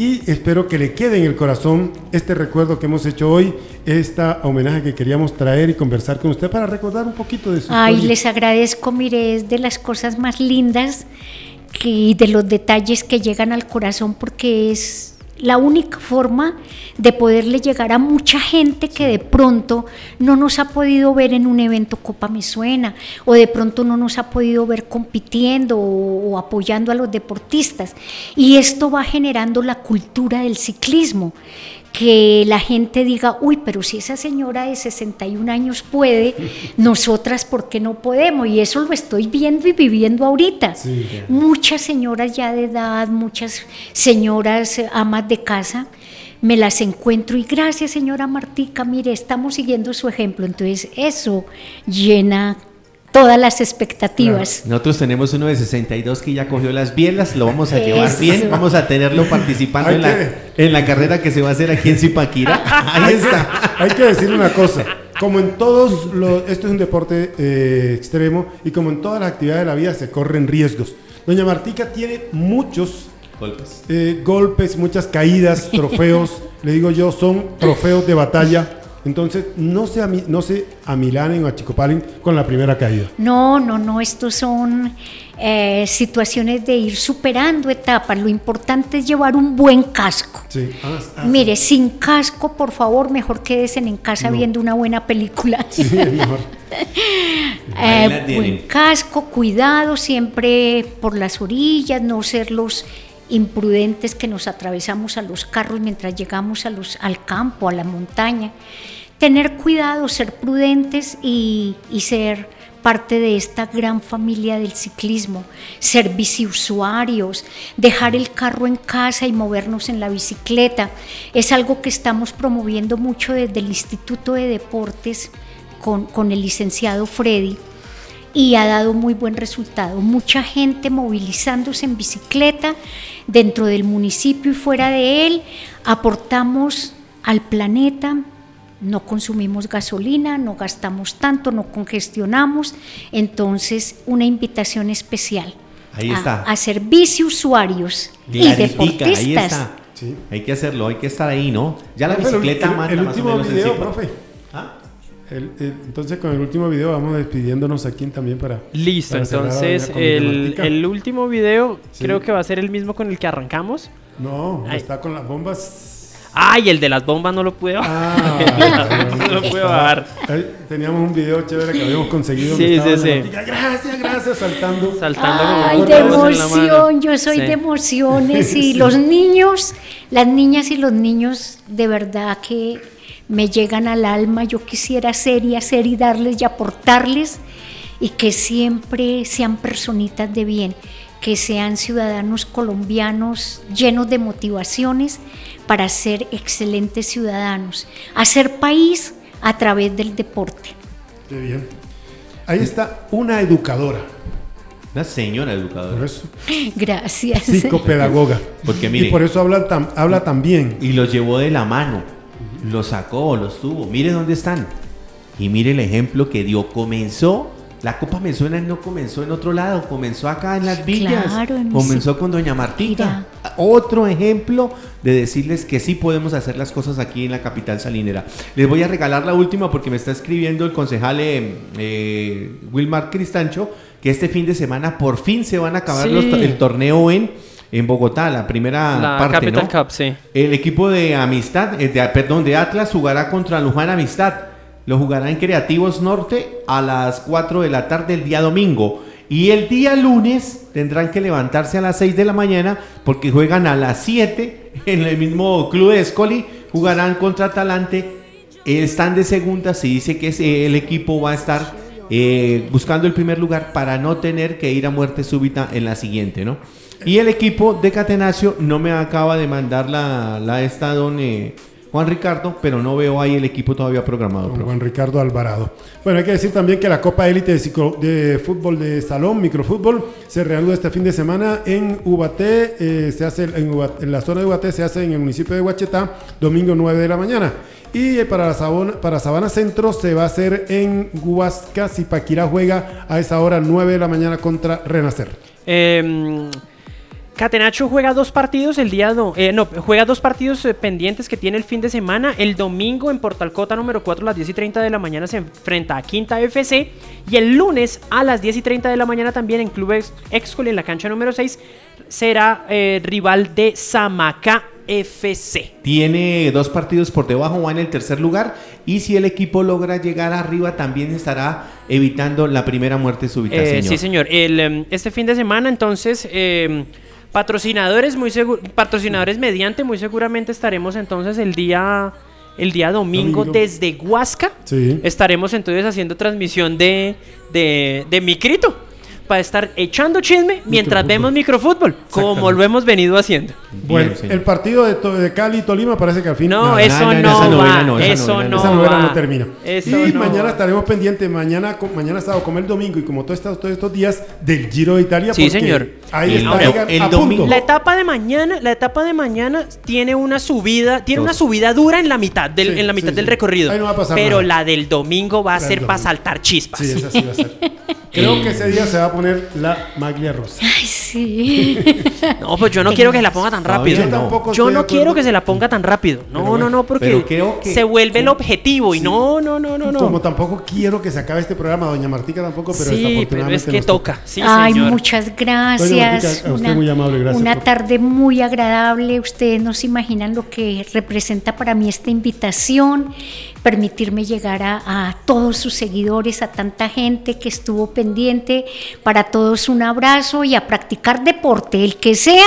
y espero que le quede en el corazón este recuerdo que hemos hecho hoy, esta homenaje que queríamos traer y conversar con usted para recordar un poquito de su Ay, historia. les agradezco, mire, es de las cosas más lindas y de los detalles que llegan al corazón porque es la única forma de poderle llegar a mucha gente que de pronto no nos ha podido ver en un evento Copa Me Suena o de pronto no nos ha podido ver compitiendo o, o apoyando a los deportistas. Y esto va generando la cultura del ciclismo que la gente diga, uy, pero si esa señora de 61 años puede, nosotras, ¿por qué no podemos? Y eso lo estoy viendo y viviendo ahorita. Sí. Muchas señoras ya de edad, muchas señoras eh, amas de casa, me las encuentro y gracias señora Martica, mire, estamos siguiendo su ejemplo. Entonces eso llena todas las expectativas. Nosotros tenemos uno de 62 que ya cogió las bielas, lo vamos a llevar Eso. bien, vamos a tenerlo participando en la, en la carrera que se va a hacer aquí en Zipaquira. Ahí está. Hay que decir una cosa, como en todos los, esto es un deporte eh, extremo y como en todas las actividades de la vida se corren riesgos. Doña Martica tiene muchos Golpes. eh, golpes, muchas caídas, trofeos, le digo yo, son trofeos de batalla. Entonces, no se, no se amilanen o achicopalen con la primera caída. No, no, no, estos son eh, situaciones de ir superando etapas. Lo importante es llevar un buen casco. Sí. Ah, ah, Mire, sin casco, por favor, mejor quédese en casa No. viendo una buena película. sí, es mejor. Eh, buen casco, cuidado siempre por las orillas, no ser los imprudentes que nos atravesamos a los carros mientras llegamos a los, al campo, a la montaña. Tener cuidado, ser prudentes y, ser parte de esta gran familia del ciclismo, ser biciusuarios, dejar el carro en casa y movernos en la bicicleta. Es algo que estamos promoviendo mucho desde el Instituto de Deportes con el licenciado Freddy y ha dado muy buen resultado. Mucha gente movilizándose en bicicleta dentro del municipio y fuera de él. Aportamos al planeta, no consumimos gasolina, no gastamos tanto, no congestionamos. Entonces, una invitación especial Ahí a, está. a ser biciusuarios y Claritica, ahí deportistas. está. Sí. Hay que hacerlo, hay que estar ahí, ¿no? Ya la Profe, bicicleta el, manda el más o último menos en video, profe. El- el- entonces, con el último video vamos despidiéndonos aquí también para. Listo, para entonces el, el último video Sí. creo que va a ser el mismo con el que arrancamos. No, Ay. está con las bombas. Ay, el de las bombas no lo pude bajar. Ah, No lo puedo estaba- bajar. teníamos un video chévere que habíamos conseguido. Sí, sí, sí. Gracias, gracias, saltando. Saltando Ay, con de emoción, yo soy Sí. de emociones y Sí. los niños, las niñas y los niños de verdad que me llegan al alma, yo quisiera ser y hacer y darles y aportarles y que siempre sean personitas de bien, que sean ciudadanos colombianos llenos de motivaciones para ser excelentes ciudadanos, hacer país a través del deporte. Qué bien. Ahí está una educadora. Una señora Por educadora. eso, Gracias. psicopedagoga. Porque mire, Y por eso habla tan, habla tan bien. y los llevó de la mano, los sacó, los tuvo. Mire dónde están. Y mire el ejemplo que dio. Comenzó la Copa me suena no comenzó en otro lado, comenzó acá en las villas, Claro, en comenzó con Doña Martita. Otro ejemplo de decirles que sí podemos hacer las cosas aquí en la capital salinera. Les voy a regalar la última porque me está escribiendo el concejal eh, eh, Wilmar Cristancho que este fin de semana por fin se van a acabar Sí. los el torneo en, en Bogotá, la primera La parte, Capital ¿no? Cup, sí. El equipo de Amistad, eh, de- perdón, de Atlas jugará contra Luján Amistad. Lo jugará en Creativos Norte a las 4 de la tarde el día domingo. Y el día lunes tendrán que levantarse a las 6 de la mañana porque juegan a las 7 en el mismo club de Escoli. Jugarán contra Atalante. Están de segunda. Se dice que ese- el equipo va a estar eh, buscando el primer lugar para no tener que ir a muerte súbita en la siguiente, ¿no? Y el equipo de Catenacio no me acaba de mandar la, la esta don eh, Juan Ricardo, pero no veo ahí el equipo todavía programado. Juan Ricardo Alvarado. Bueno, hay que decir también que la Copa Élite de, ciclo- de Fútbol de Salón, Microfútbol, se reanuda este fin de semana en Ubaté. eh, se hace en, la zona de Ubaté, se hace en el municipio de Huachetá, domingo 9 de la mañana. Y eh, para, la Sabona, para Sabana Centro se va a hacer en Huasca. Zipaquirá juega a esa hora 9 de la mañana contra Renacer. Eh, Catenacho juega dos partidos el día do- eh, no, juega dos partidos eh, pendientes que tiene el fin de semana. El domingo en Portalcota número 4 a las 10 y 30 de la mañana se enfrenta a Quinta FC. Y el lunes a las 10 y 30 de la mañana también en Club Ex- Excol en la cancha número 6 será eh, rival de Samacá FC. Tiene dos partidos por debajo, va en el tercer lugar. Y si el equipo logra llegar arriba, también estará evitando la primera muerte súbita, Eh, señor. Sí, señor. El, em, este fin de semana, entonces, em, patrocinadores muy patrocinadores mediante, muy seguramente estaremos entonces el día, el día domingo, Domingo. desde Huasca. Sí. Estaremos entonces haciendo transmisión de, de, de Micrito para estar echando chisme mientras Microfútbol. vemos microfútbol, como lo hemos venido haciendo. Bueno, Bien, el partido de, de Cali y Tolima parece que al fin. No, nada. eso no, no, no, va. novela no, esa eso novela no. no Esa novela va. no termina. Eso y no mañana va. estaremos pendientes, mañana, mañana sábado como el domingo y como todos estos, todos estos días del Giro de Italia. Sí, señor. Ahí El- está el- domingo- punto. La etapa de mañana, la etapa de mañana tiene una subida, tiene una subida dura en la mitad del, Sí, en la mitad sí, del sí. recorrido. Ahí no va a pasar pero nada. la del domingo va a La ser para saltar chispas. Sí, esa sí va a ser. Creo que ese día se va a poner la maglia rosa. Ay, sí. No, pues yo no quiero que se la ponga tan rápido. no. Yo no quiero que se la ponga tan rápido. No, bueno, no, no, porque pero creo que- se vuelve el objetivo y no, no, no, no, no. Como tampoco quiero que se acabe este programa, doña Martica tampoco, pero sí, pero desafortunadamente es que nos toca. Sí, Ay, señor. muchas gracias. Martica, a usted muy amable, gracias una por- tarde muy agradable. Ustedes no se imaginan lo que representa para mí esta invitación, permitirme llegar a, a todos sus seguidores, a tanta gente que estuvo pendiente. Para todos un abrazo y a practicar deporte, el que sea.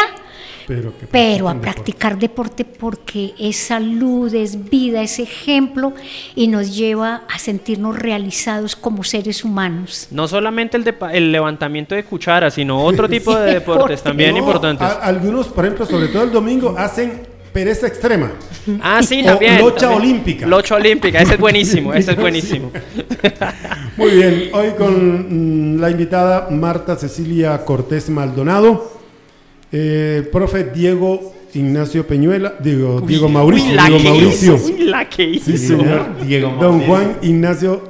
Pero, que Pero a deporte. practicar deporte porque es salud, es vida, es ejemplo y nos lleva a sentirnos realizados como seres humanos. No solamente el, de el levantamiento de cuchara, sino otro tipo de deportes deporte. también No, importantes. a- algunos, por ejemplo, sobre todo el domingo, hacen pereza extrema. Ah, sí, O también. locha también. olímpica. Locha olímpica, ese es buenísimo, ese es buenísimo. Muy bien, hoy con mm, la invitada Marta Cecilia Cortés Maldonado, eh, profe Diego Ignacio Peñuela, digo, Diego Mauricio, Uy, la Diego que Mauricio. hizo, uy, la que hizo. Sí, señor. Diego Don Mauricio. Juan Ignacio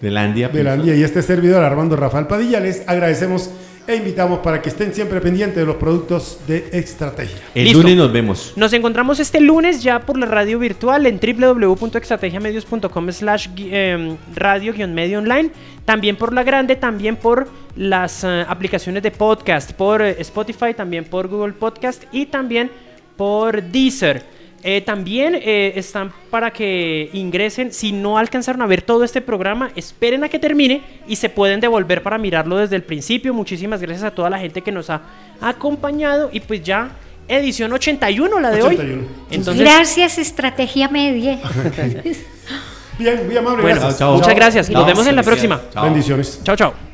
De la Andia. Velandia y este servidor Armando Rafael Padilla les agradecemos e invitamos para que estén siempre pendientes de los productos de estrategia. El Listo. lunes nos vemos. Nos encontramos este lunes ya por la radio virtual en www.estrategiamedios.com slash em, radio guion medio online. También por la grande, también por las eh, aplicaciones de podcast, por eh, Spotify, también por Google Podcast y también por Deezer. Eh, también eh, están para que ingresen. Si no alcanzaron a ver todo este programa, esperen a que termine y se pueden devolver para mirarlo desde el principio. Muchísimas gracias a toda la gente que nos ha acompañado. Y pues ya, edición 81, la de 81. hoy. Entonces, Gracias, Estrategia Media. Bien, muy amable. bueno, gracias. chao. muchas gracias. Nos vemos en la próxima. Chao. Bendiciones. Chao, chao.